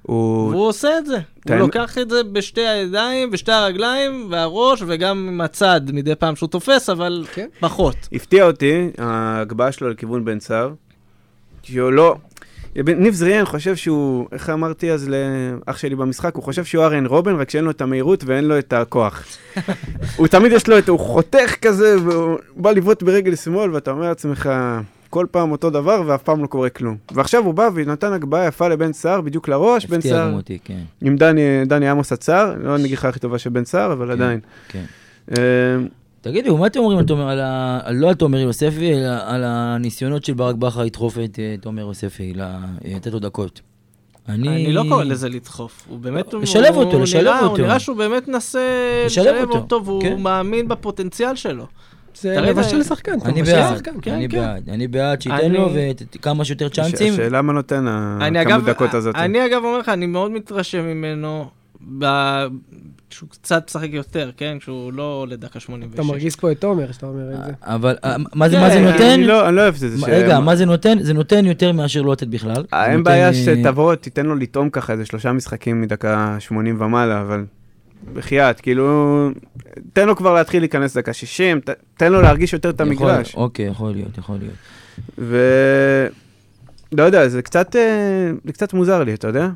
הוא... והוא עושה את זה. הוא האמת- לוקח את זה בשתי הידיים, בשתי הרגליים, והראש, וגם עם הצד מדי פעם שהוא תופס, אבל כן. פחות. הפתיע אותי, ההגבהה שלו לכיוון בן סער, שהוא לא... ניב זריאן חושב שהוא, איך אמרתי אז לאח שלי במשחק, הוא חושב שהוא אריאן רובן, רק שאין לו את המהירות ואין לו את הכוח. הוא תמיד יש לו את, הוא חותך כזה, והוא בא לבעוט ברגל שמאל, ואתה אומר לעצמך, כל פעם אותו דבר ואף פעם לא קורה כלום. ועכשיו הוא בא ונתן הגבהה יפה לבן סער, בדיוק לראש, בן הפתיע סער, אותי, כן. עם דני, דני עמוס הצער, לא הנגיחה הכי טובה של בן סער, אבל כן. עדיין. כן. תגידו, מה אתם אומרים על תומר, על ה... על- לא על תומר יוספי, אלא על הניסיונות של ברק בכר לדחוף את אה, תומר יוספי, אה, לתת לו דקות? אני... אני לא קורא לזה לדחוף, הוא באמת... לשלב הוא אותו, לשלב נראה- אותו. הוא נראה שהוא באמת מנסה לשלב אותו, אותו, והוא כן. מאמין בפוטנציאל שלו. זה תראה, לבשל זה- שחקן. אני בעד, שחקן, כן, אני כן. בעד, אני בעד שייתן אני- לו וכמה שיותר צ'אנסים. השאלה מה נותן אני הכמות אגב, דקות הזאת. אני אגב אומר לך, אני מאוד מתרשם ממנו, ב- שהוא קצת משחק יותר, כן? כשהוא לא לדקה 86. אתה מרגיז פה את תומר, שאתה אומר את זה. אבל אה, מה זה מה זה נותן? אני לא אני לא אוהב את זה. רגע, מה זה נותן? זה נותן יותר מאשר לא לתת בכלל. אה, אין בעיה אה, שתבוא, תיתן לו לטעום ככה איזה שלושה משחקים מדקה 80 ומעלה, אבל בחייאת, כאילו, תן לו כבר להתחיל להיכנס דקה 60, ת- תן לו להרגיש יותר את המגרש. אוקיי, יכול להיות, יכול להיות. ו... לא יודע, זה קצת, זה קצת מוזר לי, אתה יודע?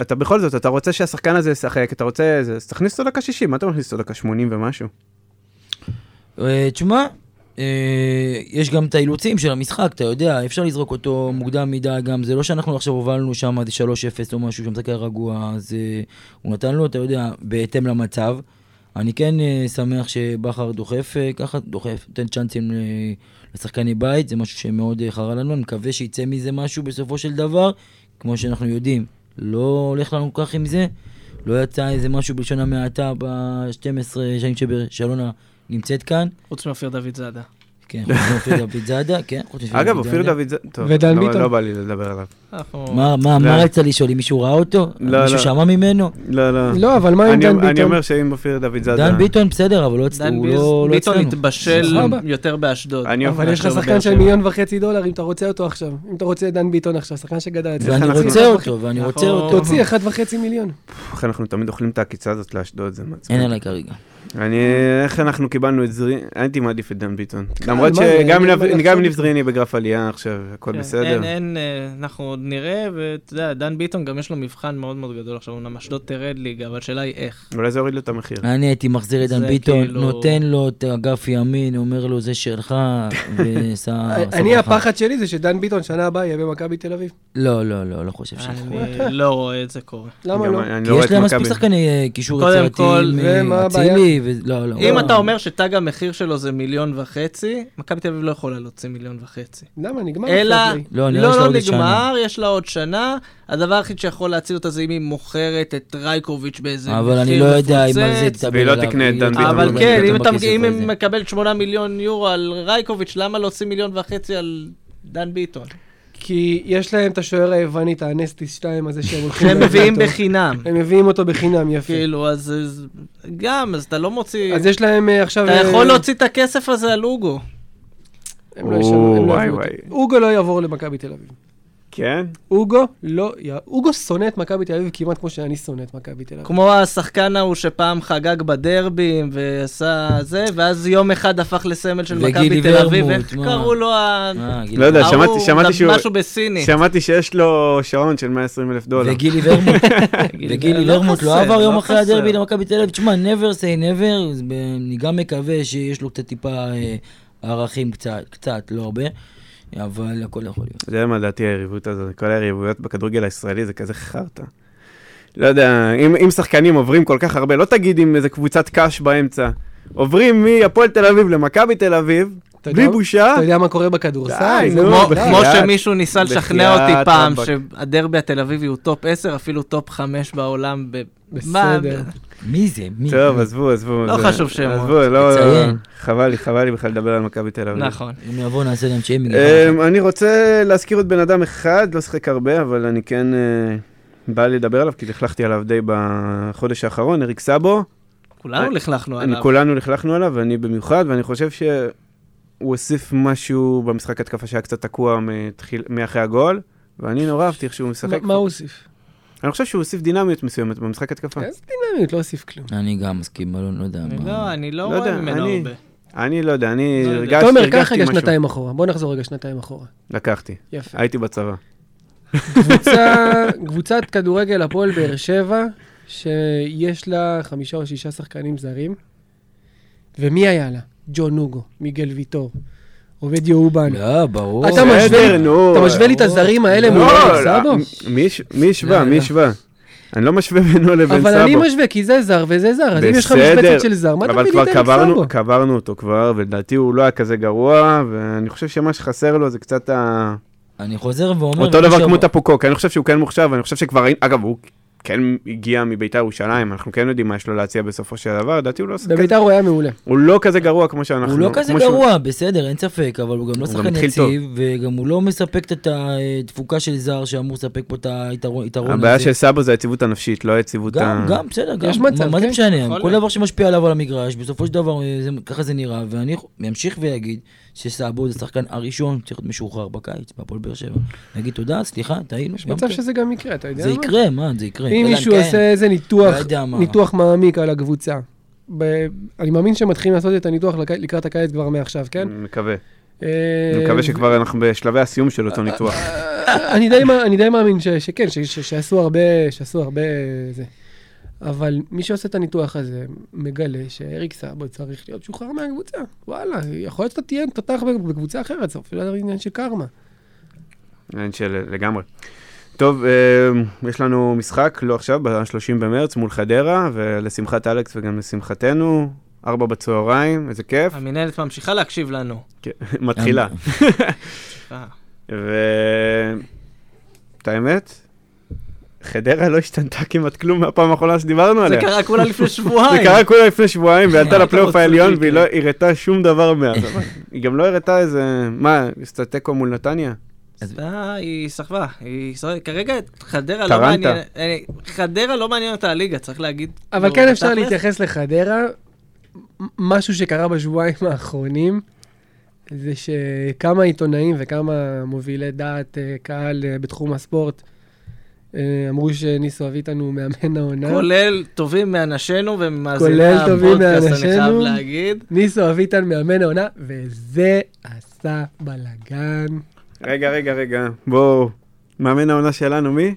אתה בכל זאת, אתה רוצה שהשחקן הזה ישחק, אתה רוצה, אז תכניס אותו דקה 60, מה אתה מכניס אותו דקה 80 ומשהו? אה, תשמע, אה, יש גם את האילוצים של המשחק, אתה יודע, אפשר לזרוק אותו מוקדם מדי גם, זה לא שאנחנו עכשיו הובלנו שם איזה 3-0 או משהו, שהמשחק היה רגוע, אז אה, הוא נתן לו, אתה יודע, בהתאם למצב. אני כן שמח שבכר דוחף ככה, דוחף, נותן צ'אנסים לשחקני בית, זה משהו שמאוד חרה לנו, אני מקווה שיצא מזה משהו בסופו של דבר, כמו שאנחנו יודעים, לא הולך לנו כל כך עם זה, לא יצא איזה משהו בלשון המעטה ב-12 שנים שאלונה נמצאת כאן. חוץ מאופיר דוד זאדה. כן, חוץ מאופיר דוד זאדה, כן, אגב, אופיר זאדה. דוד, זה- טוב, ודן לא- ביטון. לא בא לי לדבר עליו. אנחנו... מה, מה, לא. מה רצית לשאול, אם מישהו ראה אותו? לא, מישהו לא. שמע ממנו? לא, לא. לא, אבל מה עם אני- דן אני ביטון? אומר שאם אופיר דוד זאדה... דן ביטון בסדר, אבל לא דן הוא לא לא ביטון אצלנו. התבשל. יותר באשדוד. אני אבל יש לך שחקן של. מיליון וחצי דולר, אם אתה רוצה אותו עכשיו. אם אתה רוצה דן ביטון עכשיו, שחקן שגדל אצלך. ואני רוצה אותו, ואני רוצה אותו. תוציא אחד וחצי מיליון. איך אנחנו תמיד אוכלים את העקיצה הזאת לאשדוד, זה מעצבן. אין עליי כרגע. אני, איך אנחנו קיבלנו את זרי, הייתי מעדיף את דן ביטון. כן, למרות שגם. ניב זריני בגרף עלייה עכשיו, הכל כן, בסדר. אין, אין, אה, אנחנו עוד נראה, ואתה יודע, דן ביטון גם יש לו מבחן מאוד מאוד גדול עכשיו, אומנם אשדוד תרד ליגה, אבל השאלה היא איך. אולי זה יוריד לו את המחיר. אני הייתי מחזיר את דן ביטון, כאילו- נותן לו את אגף ימין, אומר לו זה שלך, ושם... אני, הפחד שלי זה שדן ביטון שנה הבאה יהיה במכבי תל אביב. לא, לא, לא, לא חושב ש... אני לא רואה את זה קורה. למה לא? כי לא יש להם מספיק. שחקני אה, קישור יצירתיים? אצילי, ו- לא, לא. אם לא. אתה אומר שתג המחיר שלו זה מיליון וחצי, מכבי תל אביב לא יכולה להוציא מיליון וחצי. למה? נגמר אלא. לא, לא, לא נגמר, יש לה עוד שנה. הדבר היחיד שיכול להציל אותה זה אם היא מוכרת את רייקוביץ' באיזה אבל אני מחיר לא יודע אם על זה מפוצץ. תדבר והיא לא תקנה את דן ביטון אבל כן, אם. היא מקבלת 8 מיליון יורו על רייקוביץ', למה להוציא מיליון וחצי על דן ביטון? כי יש להם את השוער היווני, את הנסטיס 2 הזה שהם הולכים... שהם מביאים. בחינם. הם מביאים אותו בחינם, יפה. כאילו, אז אז גם, אז אתה לא מוציא... אז יש להם אה, עכשיו... אתה אה, יכול להוציא את הכסף הזה על אוגו. הם לא ישנו, הם לא. אותו. אוגו לא יעבור למכבי תל אביב. כן? אוגו לא... אוגו שונא את מכבי תל אביב כמעט כמו שאני שונא את מכבי תל אביב. כמו השחקן ההוא שפעם חגג בדרבים ועשה זה, ואז יום אחד הפך לסמל של מכבי תל אביב, איך? קראו לו ה... אה, לא יודע, שמעתי- שמעתי שהוא- משהו בסינית. שמעתי שיש לו שעון של 120 אלף דולר. וגילי ורמוט, וגילי לא ורמוט לא חסר, עבר יום לא אחרי. הדרבי למכבי תל אביב. תשמע, never say never, אני גם מקווה שיש לו קצת טיפה אה, ערכים קצת, לא הרבה, אבל הכל יכול להיות. זה מה לדעתי היריבות הזאת, כל היריבויות בכדורגל הישראלי זה כזה חרטא. לא יודע, אם, אם שחקנים עוברים כל כך הרבה, לא תגיד עם איזה קבוצת קש באמצע. עוברים מהפועל תל אביב למכבי תל אביב, בלי יודע- בושה. אתה יודע מה קורה בכדורסל? די, זה נו, כמו- שמישהו ניסה לשכנע אותי פעם. שהדרבי התל אביבי הוא top 10, אפילו top 5 בעולם. ב- בסדר. מי זה? מי? טוב, עזבו, עזבו. לא חשוב שמות. עזבו, לא, תציין. חבל לי, חבל לי בכלל לדבר על מכבי תל אביב. נכון. אם יבוא נעשה להם שיימינג. אמ, אני רוצה להזכיר עוד בן אדם אחד, לא שיחק הרבה, אבל אני כן... אה, בא לדבר עליו, כי לכלכתי עליו די בחודש האחרון, אריק סאבו. כולנו לכלכנו אני, עליו. כולנו לכלכנו עליו, ואני במיוחד, ואני חושב שהוא הוסיף משהו במשחק התקפה שהיה קצת תקוע מתחיל, מאחרי הגול, ואני נורא אהבתי איך שהוא משחק. מה הוא הוסיף? אני חושב שהוא הוסיף דינמיות מסוימת במשחק התקפה. איזה דינמיות, לא הוסיף כלום. אני גם מסכים, אבל לא יודע. לא, אני לא לא רואה ממנו אני- הרבה. אני לא יודע, אני לא. הרגשתי תומר, הרגשתי קח רגע משהו. שנתיים אחורה. בוא נחזור רגע שנתיים אחורה. לקחתי, יפה. הייתי בצבא. קבוצת כדורגל הפועל באר שבע, שיש לה חמישה או שישה שחקנים זרים. ומי היה לה? ג'ון נוגו, מיגל ויטור, עובד יאובן. לא, ברור. אתה משווה לי- את הזרים האלה מול לא, סאבו? לא, מי הש- מי השווה? לא, מי לא. השווה? אני לא משווה בינו לבין סאבו. אבל אני משווה, כי זה זר וזה זר, אז אם יש לך משבצת של זר, מה אתה אבל מביא לי כבר את אריק קברנו, סאבו? קברנו אותו כבר, ולדעתי הוא לא היה כזה גרוע, ואני חושב שמה שחסר לו זה קצת ה... אני חוזר ואומר... אותו דבר כמו טפוקו, כי אני חושב שהוא כן מוכשר, ואני חושב שכבר אגב, הוא כן הגיע מביתר ירושלים, אנחנו כן יודעים מה יש לו להציע בסופו של דבר, לדעתי הוא לא כזה- בביתר הוא היה מעולה. הוא לא כזה גרוע כמו שאנחנו... הוא לא כזה כמו שהוא- גרוע, בסדר, אין ספק, אבל הוא גם לא שחקן. יציב, וגם הוא לא מספק את התפוקה של זר שאמור לספק פה את היתרון הזה. הבעיה של סאבו זה היציבות הנפשית, לא היציבות ה... גם, גם, בסדר, גם. יש מצב, מה- זה כן. משנה? כל. דבר שמשפיע עליו על המגרש, בסופו של דבר אה, זה- ככה זה נראה, ואני אמשיך ויגיד שסאבו זה השחקן הראשון צריך להיות משוחרר בקיץ, בהפועל באר שבע. נגיד תודה, סליחה, טעינו. יש מצב כן. שזה גם יקרה, אתה יודע זה מה? יקרה, מה, זה יקרה. אם מישהו כן. עושה איזה ניתוח, לא מעמיק על הקבוצה, אני מאמין שמתחילים לעשות את הניתוח לק- לקראת הקיץ כבר מעכשיו, כן? מקווה. אה, אני מקווה שכבר אנחנו בשלבי הסיום של אותו ניתוח. אני די מאמין ש- שכן, ש- ש- שעשו הרבה, שעשו הרבה זה. אבל מי שעושה את הניתוח הזה, מגלה שאריק סאבו צריך להיות משוחרר מהקבוצה. וואלה, יכול להיות שאתה תהיה תותח בקבוצה אחרת, זה אפילו עניין של קרמה. אין של... לגמרי. טוב, אה, יש לנו משחק, לא עכשיו, ב-30 במרץ מול חדרה, ולשמחת אלכס וגם לשמחתנו, ארבע בצהריים, איזה כיף. המינהלת ממשיכה להקשיב לנו. כן, מתחילה. ו... את האמת, חדרה לא השתנתה כמעט כלום מהפעם האחרונה שדיברנו זה עליה. קרה כולה לפני זה שבועיים. קרה כולה לפני שבועיים, ועלתה מה אתה לפלייאוף העליון? והיא לא הראתה שום דבר מאז. היא גם לא הראתה איזה... מה, עשתה תיקו מול נתניה? אה, היא סחבה, היא סחבה. כרגע חדרה לא טרנטה. מעניין, אה, חדרה לא מעניין אותה הליגה, צריך להגיד. אבל כן אפשר. להתייחס לחדרה. משהו שקרה בשבועיים האחרונים, זה שכמה עיתונאים וכמה מובילי דעת אה, קהל בתחום הספורט אמרו שניסו אביטן הוא מאמן העונה. כולל טובים מאנשינו טובים הפודקאסט, אני חייב. להגיד. ניסו אביטן מאמן העונה, וזה עשה בלאגן. רגע, רגע, רגע, בואו. מאמן העונה שלנו, מי?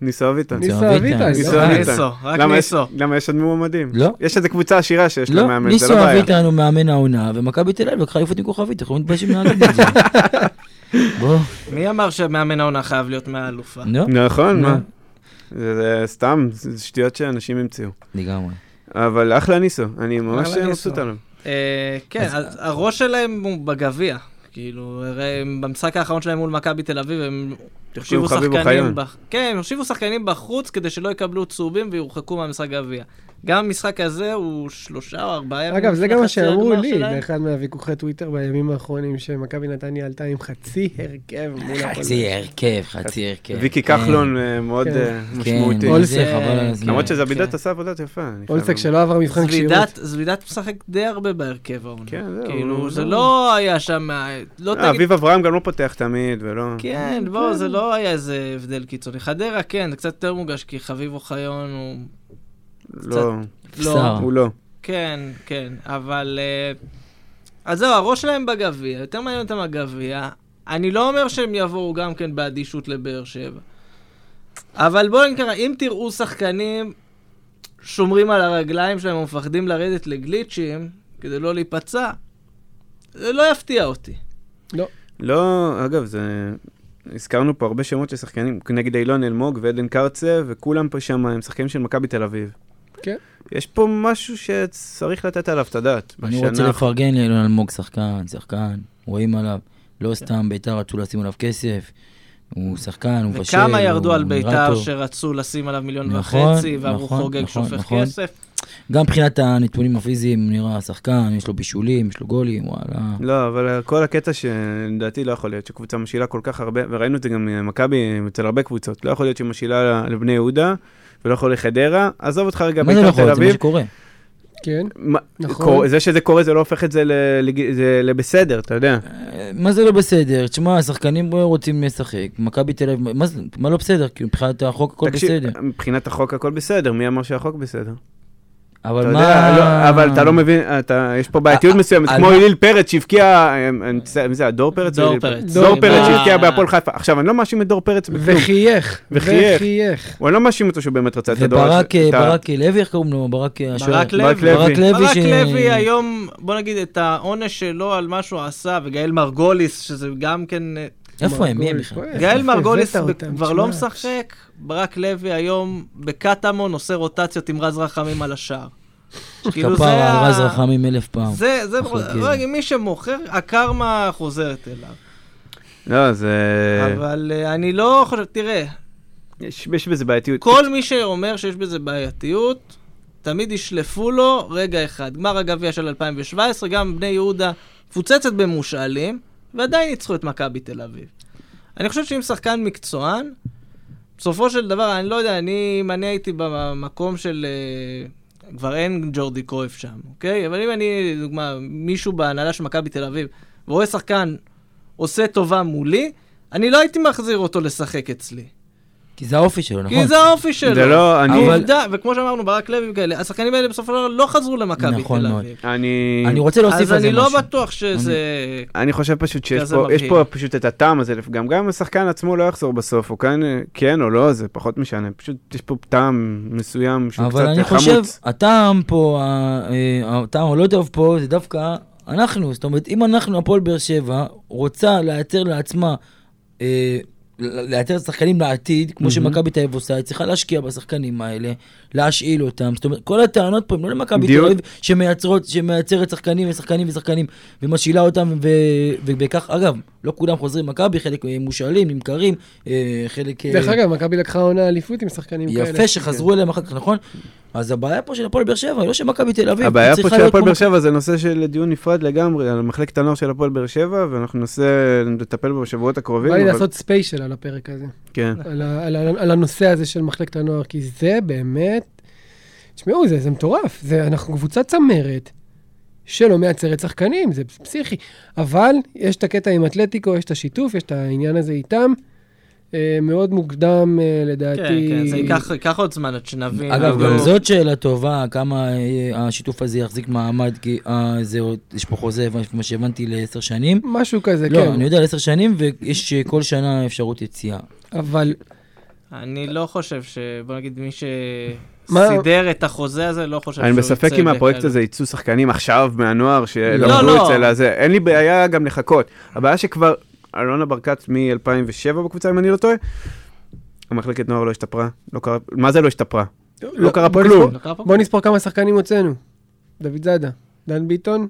ניסו אביטן. ניסו ניסו אביטן. ניסו לא? אביטן. ניסו, רק למה יש- ניסו. למה יש עוד מועמדים? לא. יש איזה קבוצה עשירה שיש לה לא, מאמן, זה ניסו לא בעיה. אביטן הוא מאמן העונה, ומכבי תל אביב לקחה אליפות עם כוכבית, אנחנו מתביישים להגיד את זה. בוא, מי אמר שמאמן העונה חייב להיות מהאלופה? נכון. מה? זה סתם, זה שטויות שאנשים המציאו. לגמרי. אבל אחלה ניסו, אני ממש מבסוט. עליו. אה, כן, הראש שלהם הוא בגביע. כאילו, הרי במשחק האחרון שלהם מול מכבי תל אביב, הם הושיבו שחקנים. בח... כן, הם הושיבו שחקנים בחוץ כדי שלא יקבלו צהובים ויורחקו מהמשחק גביע. גם המשחק הזה הוא שלושה או ארבעה ימים אגב, זה גם מה שאמרו לי. באחד מהוויכוחי טוויטר בימים האחרונים, שמכבי נתניה עלתה עם חצי הרכב מול הפועל. חצי הרכב, חצי הרכב. ויקי כן, כחלון אה, מאוד כן. אה, כן, משמעותי. הזמן. למרות כן. שזבידט עשה עבודת יפה. אולסק. שלא עבר מבחן כשירות. זבידת, משחק די הרבה בהרכב העונה. כן, זהו, כאילו, הוא זה לא- לא היה שם, לא אה. אביב אברהם גם לא פותח תמיד, ולא... כן, בוא, זה לא היה איזה הבדל קיצוני. חדרה, כן, זה קצת יותר מורגש, כי חביב אוחיון הוא... לא, לא. הוא לא. כן, כן, אבל... אה, אז זהו, הראש שלהם בגביע, יותר מעניין אותם הגביע. אני לא אומר שהם יבואו גם כן באדישות לבאר שבע. אבל בואו נקרא, אם תראו שחקנים שומרים על הרגליים שלהם ומפחדים לרדת לגליצ'ים כדי לא להיפצע, זה לא יפתיע אותי. לא, אגב, זה... הזכרנו פה הרבה שמות של שחקנים, נגיד אילון אלמוג ועדן קרצה, וכולם פה שם הם שחקנים של מכבי תל אביב. כן. יש פה משהו שצריך לתת עליו את הדעת. אני רוצה לפרגן לאילון אלמוג שחקן, שחקן, רואים עליו, לא סתם ביתר רצו לשים עליו כסף, הוא שחקן, הוא מבשל, וכמה ירדו על ביתר. שרצו לשים עליו מיליון נכון, וחצי, ואמרו נכון, חוגג נכון, שופך. כסף. גם מבחינת הנתונים הפיזיים, נראה שחקן, יש לו בישולים, יש לו גולים, וואלה. לא, אבל כל הקטע שלדעתי לא יכול להיות שקבוצה משילה כל כך הרבה, וראינו את זה גם ממכבי אצל הרבה קבוצות, לא יכול להיות שהיא משילה לבני יהודה ולא יכול לחדרה, עזוב אותך רגע מה זה לא בית"ר יכול תל? זה מה אביב, שקורה. כן. נכון. זה שזה קורה זה לא הופך את זה לבסדר, אתה יודע. אה, מה זה לא בסדר? תשמע, השחקנים רוצים לשחק, מכבי תל אביב, מה לא בסדר? כי מבחינת החוק הכל בסדר. מבחינת החוק הכל בסדר, מי אמר שהחוק בסדר? אבל מה... יודע, לא, אבל אתה לא מבין, אתה, יש פה בעייתיות אה, מסוימת, על כמו מה- אליל פרץ שהבקיע, אה, מי זה, היה? דור פרץ? דור פרץ. דור דור פרץ. שהבקיע בהפועל חיפה. עכשיו, אני לא מאשים את דור פרץ בכלום. וחייך. וחייך. וחייך. הוא לא מאשים אותו שהוא באמת רצה את הדור. וברק, את ה- ברק לוי, איך קוראים לו? ברק השוער. ברק לוי. ברק לוי. ברק לוי ברק ש- לוי היום, בוא נגיד, את העונש שלו על מה שהוא עשה, וגאל מרגוליס, שזה גם כן... איפה הם? מי הם בכלל? גאל מרגוליס? כבר. לא משחק, ברק לוי היום בקטמון עושה רוטציות עם רז רחמים על השער. כאילו זה כפרה ה- על רז רחמים אלף פעם. זה, זה. רגע, מי שמוכר, הקרמה חוזרת אליו. לא, זה... אבל אה, אני לא חושב, תראה, יש יש בזה בעייתיות. כל מי שאומר שיש בזה בעייתיות, תמיד ישלפו לו רגע אחד. גמר הגביע של 2017, גם בני יהודה מפוצצת במושאלים, ועדיין ניצחו את מכבי תל אביב. אני חושב שאם שחקן מקצוען, בסופו של דבר, אני לא יודע, אני, אם אני הייתי במקום של... אה, כבר אין ג'ורדי קרויף שם, אוקיי? אבל אם אני, לדוגמה, מישהו בהנהלה של מכבי תל אביב, ורואה שחקן עושה טובה מולי, אני לא הייתי מחזיר אותו לשחק אצלי. כי זה האופי שלו, נכון? כי זה האופי שלו. זה לא, אני... אבל- עובדה, וכמו שאמרנו, ברק לוי וכאלה, השחקנים האלה בסופו של דבר לא חזרו למכבי נכון תל מאוד. אביב. אני... אני רוצה להוסיף אז על זה אני משהו. לא בטוח שזה... אני חושב פשוט שיש פה, יש. פה פשוט את הטעם הזה, גם גם אם השחקן עצמו לא יחזור בסוף, או כן, כן או לא, זה פחות משנה, פשוט יש פה טעם מסוים שהוא אבל אני קצת חמוץ. חושב, הטעם פה, אה, הטעם הלא טוב פה, זה דווקא אנחנו. זאת אומרת, אם אנחנו, הפועל באר שבע, רוצה לייצר לעצמה, ל- לייצר שחקנים לעתיד, כמו מהמם. שמכבי תל אביב עושה, היא צריכה להשקיע בשחקנים האלה, להשאיל אותם. זאת אומרת, כל הטענות פה הן לא למכבי תל. אביב, שמייצרות, שמייצרת שחקנים ושחקנים ושחקנים, ומשאילה אותם, ו- ובכך, אגב, לא כולם חוזרים למכבי, חלק מושאלים, נמכרים, אה, חלק... אה, דרך אגב, מכבי לקחה עונה אליפות עם שחקנים כאלה. יפה שחזרו אליהם אחר כך, נכון? אז הבעיה פה של הפועל באר שבע, לא של מכבי תל אביב. הבעיה פה של הפועל באר שבע זה נושא של דיון נפרד לגמרי, על מחלקת הנוער של הפועל באר שבע, ואנחנו ננסה לטפל בו בשבועות הקרובים. בא לי לעשות ספיישל על הפרק הזה. כן. על הנושא הזה של מחלקת הנוער, כי זה באמת... תשמעו, זה זה מטורף. זה- אנחנו קבוצת צמרת שלא מייצרת שחקנים, זה פסיכי. אבל יש את הקטע עם אתלטיקו, יש את השיתוף, יש את העניין הזה איתם. אה, מאוד מוקדם, אה, לדעתי. כן, כן, זה ייקח ייקח עוד זמן עד שנבין. אגב, גם לא- זאת שאלה טובה, כמה אה, השיתוף הזה יחזיק מעמד, כי אה, זה עוד, יש פה חוזה, מה שהבנתי, לעשר שנים. משהו כזה, לא, כן. אני יודע, לעשר שנים, ויש אה, כל שנה אפשרות יציאה. אבל אני לא חושב ש... בוא נגיד, מי מה- שסידר את החוזה הזה, לא חושב אני שהוא בספק יצא אם הפרויקט. הזה יצאו שחקנים עכשיו מהנוער לא, שלמדו לא. אצל הזה. אין לי בעיה גם לחכות. הבעיה שכבר אלונה ברקת מ-2007 בקבוצה, אם אני לא טועה, המחלקת נוער לא השתפרה. לא קרה, מה זה לא השתפרה? לא קרה פה כלום. לא קרה פה? בוא נספור כמה שחקנים הוצאנו. דוד זאדה, דן ביטון,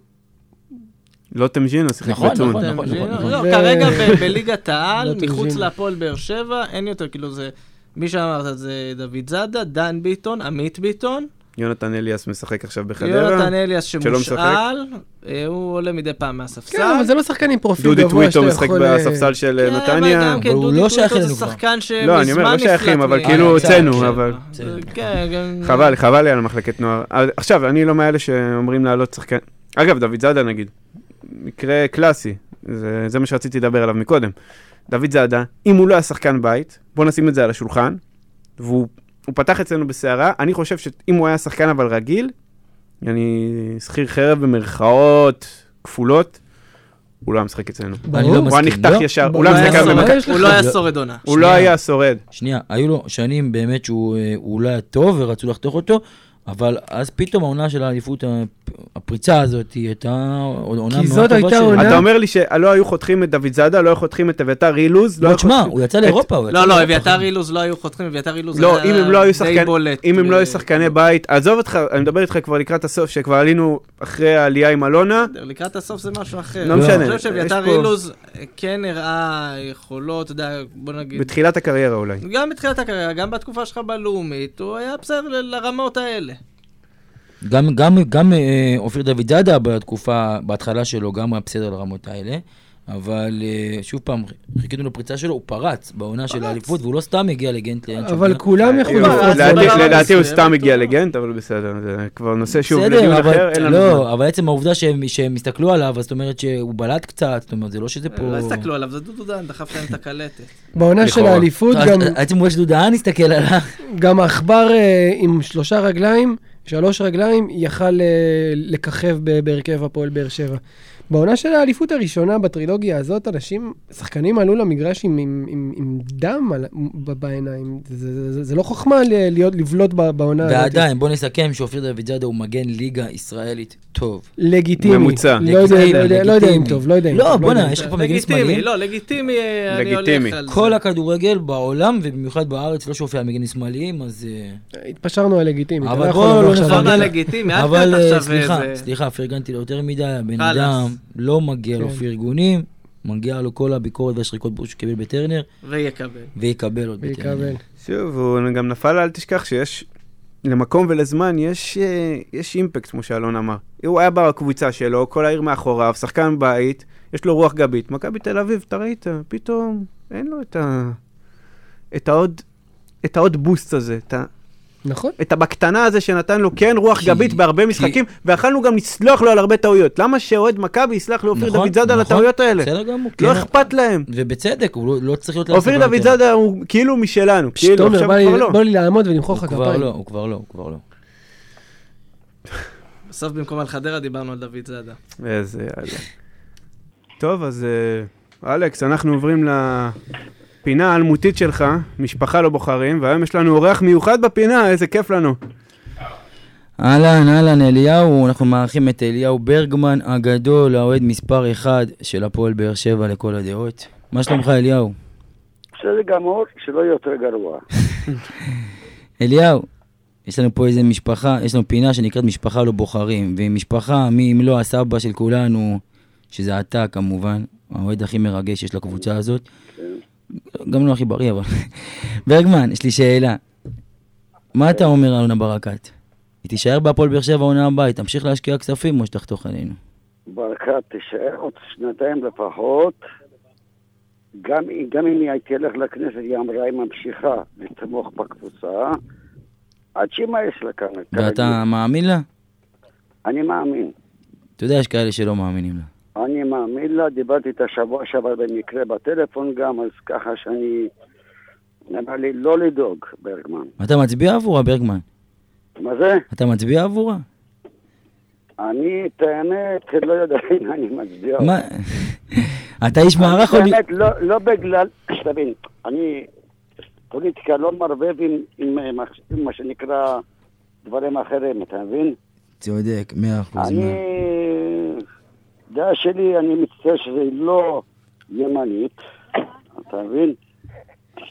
לא תמז'ינו, שיחק נכון, בצון. נכון. אתה מבין? נכון. לא, ו- כרגע בליגת העל, לא מחוץ. להפועל באר שבע, אין יותר, כאילו זה... מי שאמרת זה דוד זאדה, דן ביטון, עמית ביטון, יונתן אליאס משחק עכשיו בחדרה. יונתן אליאס. שמושאל, אה, הוא עולה מדי פעם מהספסל. כן, אבל זה לא שחקנים פרופיל דודי גבוה טוויטו שאתה משחק. אה, בספסל של כן, אבל נתניה. גם כן, אבל הוא דודי לא טוויטו זה כבר. שחקן לא, אני אומר, לא שמזמן שייכים, נפלט אבל כאילו אה, הוצאנו, בסדר. אבל- כן, גם... חבל, חבל לי על המחלקת נוער. עכשיו, אני לא מאלה שאומרים לעלות שחקן. אגב, דוד זאדה נגיד, מקרה קלאסי, זה, זה מה שרציתי לדבר עליו מקודם. דוד זאדה, אם הוא לא היה שחקן בית, בוא נשים את זה על השולחן, והוא הוא פתח אצלנו בסערה, אני חושב שאם הוא היה שחקן אבל רגיל, אני שכיר חרב במרכאות כפולות, הוא לא היה משחק אצלנו. אני לא הוא היה מסכים, נחתך לא? ישר. הוא לא הוא היה משחק שורד. במכבי? הוא לא היה שורד עונה. הוא לא. היה שורד. שנייה, היו לו שנים באמת שהוא אה, הוא לא היה טוב ורצו לחתוך אותו, אבל אז פתאום העונה של האליפות, הפ- הפריצה הזאת, היא הייתה עונה כי מאוד זאת טובה. עונה- אתה אומר לי שלא היו חותכים את דוד זאדה, לא היו חותכים את אביתר אילוז, לא לא, היו תשמע, חותכים- הוא יצא לאירופה. הוא יצא לא, לא. אביתר אילוז לא היו חותכים, אביתר אילוז לא, היה אם הם לא היו די בולט. אם הם לא ב- היו שחקני בית, עזוב אותך, אני מדבר איתך כבר לקראת הסוף, שכבר עלינו אחרי העלייה עם אלונה, לקראת הסוף זה משהו אחר. לא משנה, אני חושב שאביתר פה- אילוז כן הראה יכולות, אתה יודע, בוא נגיד... בתחילת הקריירה אולי. גם בתחילת הקריירה, גם בתקופה שלך בלאומית, הוא היה בסדר לרמות האלה. גם, גם, גם אה, אופיר דוד זאדה בתקופה, בהתחלה שלו, גם היה בסדר לרמות האלה. אבל אה, שוב פעם, חיכינו לפריצה שלו, הוא פרץ בעונה של האליפות, והוא לא סתם הגיע לגנט אבל כולם יכולים לא, לפרוץ. לדעתי- הוא סתם הגיע לגנט, אבל בסדר, זה כבר נושא שוב בסדר, לדיון אבל- אחר, אין לנו זמן. לא, אבל עצם העובדה שהם שהם הסתכלו עליו, זאת אומרת שהוא בלט קצת, זאת אומרת, זה לא שזה פה... לא הסתכלו עליו, זה דודו דן, דחף להם את הקלטת. בעונה של. האליפות גם- עצם העובדה שדודהן הסתכל עליו. גם העכבר אה, עם שלושה רגליים, שלוש רגליים, יכל אה, לככב בהרכב הפועל באר שבע. בעונה של האליפות הראשונה, בטרילוגיה הזאת, אנשים, שחקנים עלו למגרש עם, עם, עם, עם דם על, ב- בעיניים. זה, זה, זה, זה לא חוכמה ל- להיות, לבלוט ב- בעונה הזאת. ועדיין, בוא נסכם שאופיר דוד זאדה הוא מגן ליגה ישראלית טוב. לגיטימי. ממוצע. לא יודע, לא יודע, לא יודע אם לגיטימי. טוב, לא יודע אם לא, טוב. בוא'נה, יודע אם יש. לך פה מגנים לגיטימי, שמאליים? לא, לגיטימי, אה, אני לגיטימי. הולך על כל זה. הכדורגל בעולם, ובמיוחד בארץ, לא שופע מגנים שמאליים, אז... אה, התפשרנו על לגיטימי. אבל לא יכול בוא לבוא לא נפרגן לגיטימי, אל אבל אה, סליחה, סליחה, פרגנתי לו יותר מדי, הבן חלאס. אדם לא מגיע לו כן. פרגונים, מגיע לו כל הביקורת והשריקות שהוא קיבל בטרנר, ויקבל. ויקבל עוד בטרנר. ויקבל. שוב, הוא גם נפל, אל תשכח שיש, למקום ולזמן יש, אה, יש אימפקט, כמו שאלון אמר. הוא היה בקבוצה שלו, כל העיר מאחוריו, שחקן בית, יש לו רוח גבית. מכבי תל אביב, אתה ראית, פתאום אין לו את ה... את העוד... את העוד בוסט הזה, את, ה, נכון. את הבקטנה הזה שנתן לו כן רוח כי- גבית בהרבה כי- משחקים, ויכלנו גם לסלוח לו על הרבה טעויות. למה שאוהד מכבי יסלח לאופיר נכון, דוד זאדה על נכון, הטעויות האלה? בסדר גמור. לא כן. אכפת להם. ובצדק, הוא לא- לא צריך להיות... אופיר דוד. זאדה הוא כאילו משלנו, כאילו, עכשיו הוא כבר לא. בוא לי לעמוד ולמחוא לך הוא כבר כפיים. לא, הוא כבר לא, הוא כבר לא. בסוף במקום על חדרה דיברנו על דוד זאדה. איזה יאללה. טוב, אז אה, אלכס, אנחנו עוברים לפינה האלמותית שלך, משפחה לא בוחרים, והיום יש לנו אורח מיוחד בפינה, איזה כיף לנו. אהלן, אהלן, אליהו, אנחנו מארחים את אליהו ברגמן הגדול, האוהד מספר אחד של הפועל באר שבע לכל הדעות. מה שלומך, אליהו? בסדר גמור, שלא יהיה יותר גרוע. אליהו, יש לנו פה איזה משפחה, יש לנו פינה שנקראת משפחה לא בוחרים, והיא משפחה, מי אם לא הסבא של כולנו, שזה אתה כמובן, האוהד הכי מרגש שיש לקבוצה הזאת. גם לא הכי בריא, אבל... ברגמן, יש לי שאלה. מה אתה אומר על עונה ברקת? היא תישאר בהפועל באר שבע עונה הבאה, היא תמשיך להשקיע כספים או שתחתוך עלינו? ברקת תישאר עוד שנתיים לפחות. גם, גם אם היא תלך לכנסת, היא אמרה, היא ממשיכה לתמוך בקבוצה. עד שמה יש לה כאן? ואתה. מאמין לה? אני מאמין. אתה יודע, יש כאלה שלא מאמינים לה. אני מאמין לה, דיברתי איתה שבוע שעבר במקרה בטלפון גם, אז ככה שאני... נראה לי לא לדאוג, ברגמן. אתה מצביע עבורה, ברגמן? מה זה? אתה מצביע עבורה? אני, את האמת, לא יודע אם אני מצביע. מה? אתה איש מערך או... באמת, לא, לא בגלל, שתבין, אני פוליטיקה לא מערבב עם, אה, עם מה שנקרא דברים אחרים, אתה מבין? צודק, מאה אחוז. אני, דעה שלי, אני מצטער שזה לא ימנית, אתה מבין?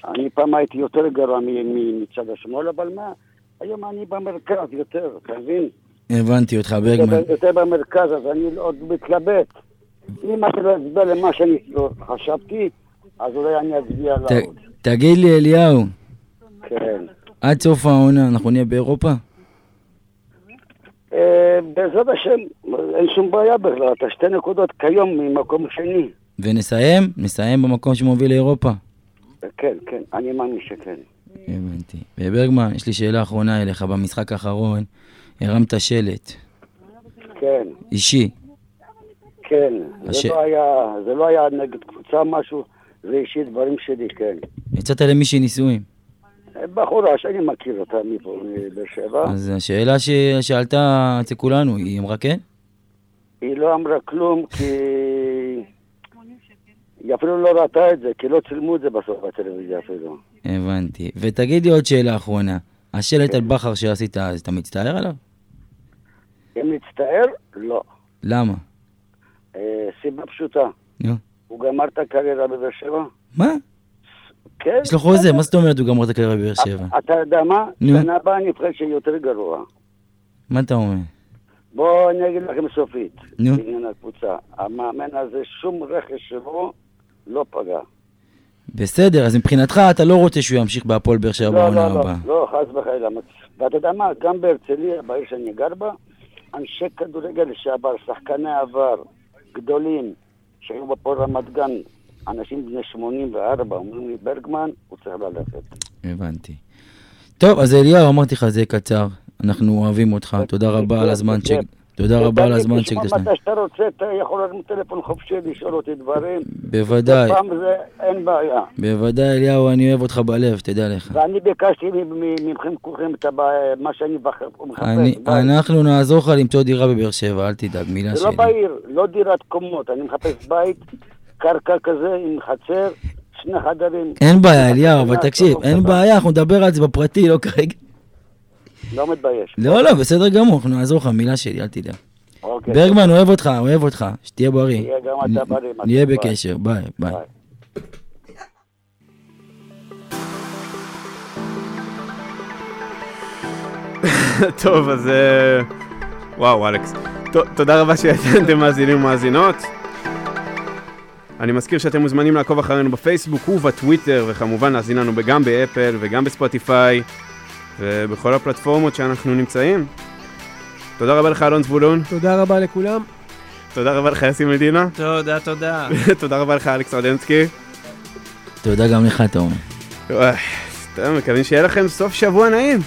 אני פעם הייתי יותר גרוע מצד השמאל, אבל מה, היום אני במרכז יותר, אתה מבין? הבנתי אותך, ברגמן. יותר, במרכז, אז אני עוד מתלבט. אם אני לא אצביע למה שאני לא חשבתי, אז אולי אני אצביע לעוד. תגיד לי, אליהו, כן. עד סוף העונה אנחנו נהיה באירופה? אה, בעזרת השם, אין שום בעיה בכלל, אתה שתי נקודות כיום ממקום שני. ונסיים? נסיים במקום שמוביל לאירופה. כן, כן, אני מאמין שכן. הבנתי. וברגמן, יש לי שאלה אחרונה אליך. במשחק האחרון הרמת שלט כן, אישי. כן. הש- זה לא היה, זה לא היה נגד קבוצה משהו, זה אישי דברים שלי, כן. יצאת למישהי נישואים. בחורה שאני מכיר אותה מפה, מבאר שבע, אז השאלה ששאלתה אצל כולנו, היא אמרה כן? היא לא אמרה כלום כי... היא אפילו לא ראתה את זה, כי לא צילמו את זה בסוף בטלוויזיה אפילו. הבנתי. ותגיד לי עוד שאלה אחרונה. השלט על בכר שעשית אז, אתה מצטער עליו? אם נצטער, לא. למה? אה, סיבה פשוטה, נו. הוא גמר את הקריירה בבאר שבע? מה? כן. יש לו חוזה, מה זאת אומרת הוא גמר את הקריירה בבאר שבע? אתה יודע מה? שנה הבאה אני חושב יותר גרוע. מה אתה אומר? בואו אני אגיד לכם סופית, נו. בעניין הקבוצה. המאמן הזה, שום רכש שלו לא פגע. בסדר, אז מבחינתך אתה לא רוצה שהוא ימשיך בהפועל באר שבע לא, בעונה לא, לא, הבאה. לא, חס וחלילה. ואתה יודע מה, גם בהרצליה, בעיר שאני גר בה, אנשי כדורגל לשעבר, שחקני עבר, גדולים, שהיו בפועל רמת גן, אנשים בני 84, אומרים לי, ברגמן, הוא צריך ללכת. הבנתי. טוב, אז אליהו, אמרתי לך, זה יהיה קצר. אנחנו אוהבים אותך, תודה רבה על הזמן ש... תודה רבה על הזמן תשמע, שהקדשת. מתי שאתה רוצה, אתה יכול להרים טלפון חופשי לשאול אותי דברים. בוודאי, פעם זה, אין בעיה. בוודאי, אליהו, אני אוהב אותך בלב, תדע לך. ואני ביקשתי מ- מ- מכם כולכם את מה שאני מחפש. אנחנו נעזור לך למצוא דירה בבאר שבע, אל תדאג, מילה זה לא שלי. בעיר, לא דירת קומות, אני מחפש בית, קרקע כזה עם חצר, שני חדרים. אין בעיה, אליהו, אבל תקשיב, אין. בעיה, אנחנו נדבר על זה בפרטי, לא כרגע. לא מתבייש. לא, לא, בסדר גמור, אנחנו נעזור לך, מילה שלי, אל תדאג. אוקיי. ברגמן, אוהב אותך, אוהב אותך, שתהיה בריא. תהיה גם אתה בריא, נהיה. בקשר, ביי, ביי. טוב, אז... אה, וואו, אלכס. תודה רבה שאתם מאזינים ומאזינות. אני מזכיר שאתם מוזמנים לעקוב אחרינו בפייסבוק ובטוויטר, וכמובן להאזין לנו גם באפל וגם בספוטיפיי, ובכל הפלטפורמות שאנחנו נמצאים. תודה רבה לך, אלון זבולון. תודה רבה לכולם. תודה רבה לך, יסי מדינה. תודה, תודה. תודה רבה לך, אלכס רדנסקי. תודה גם לך. וואי, סתם, מקווים שיהיה לכם סוף שבוע נעים.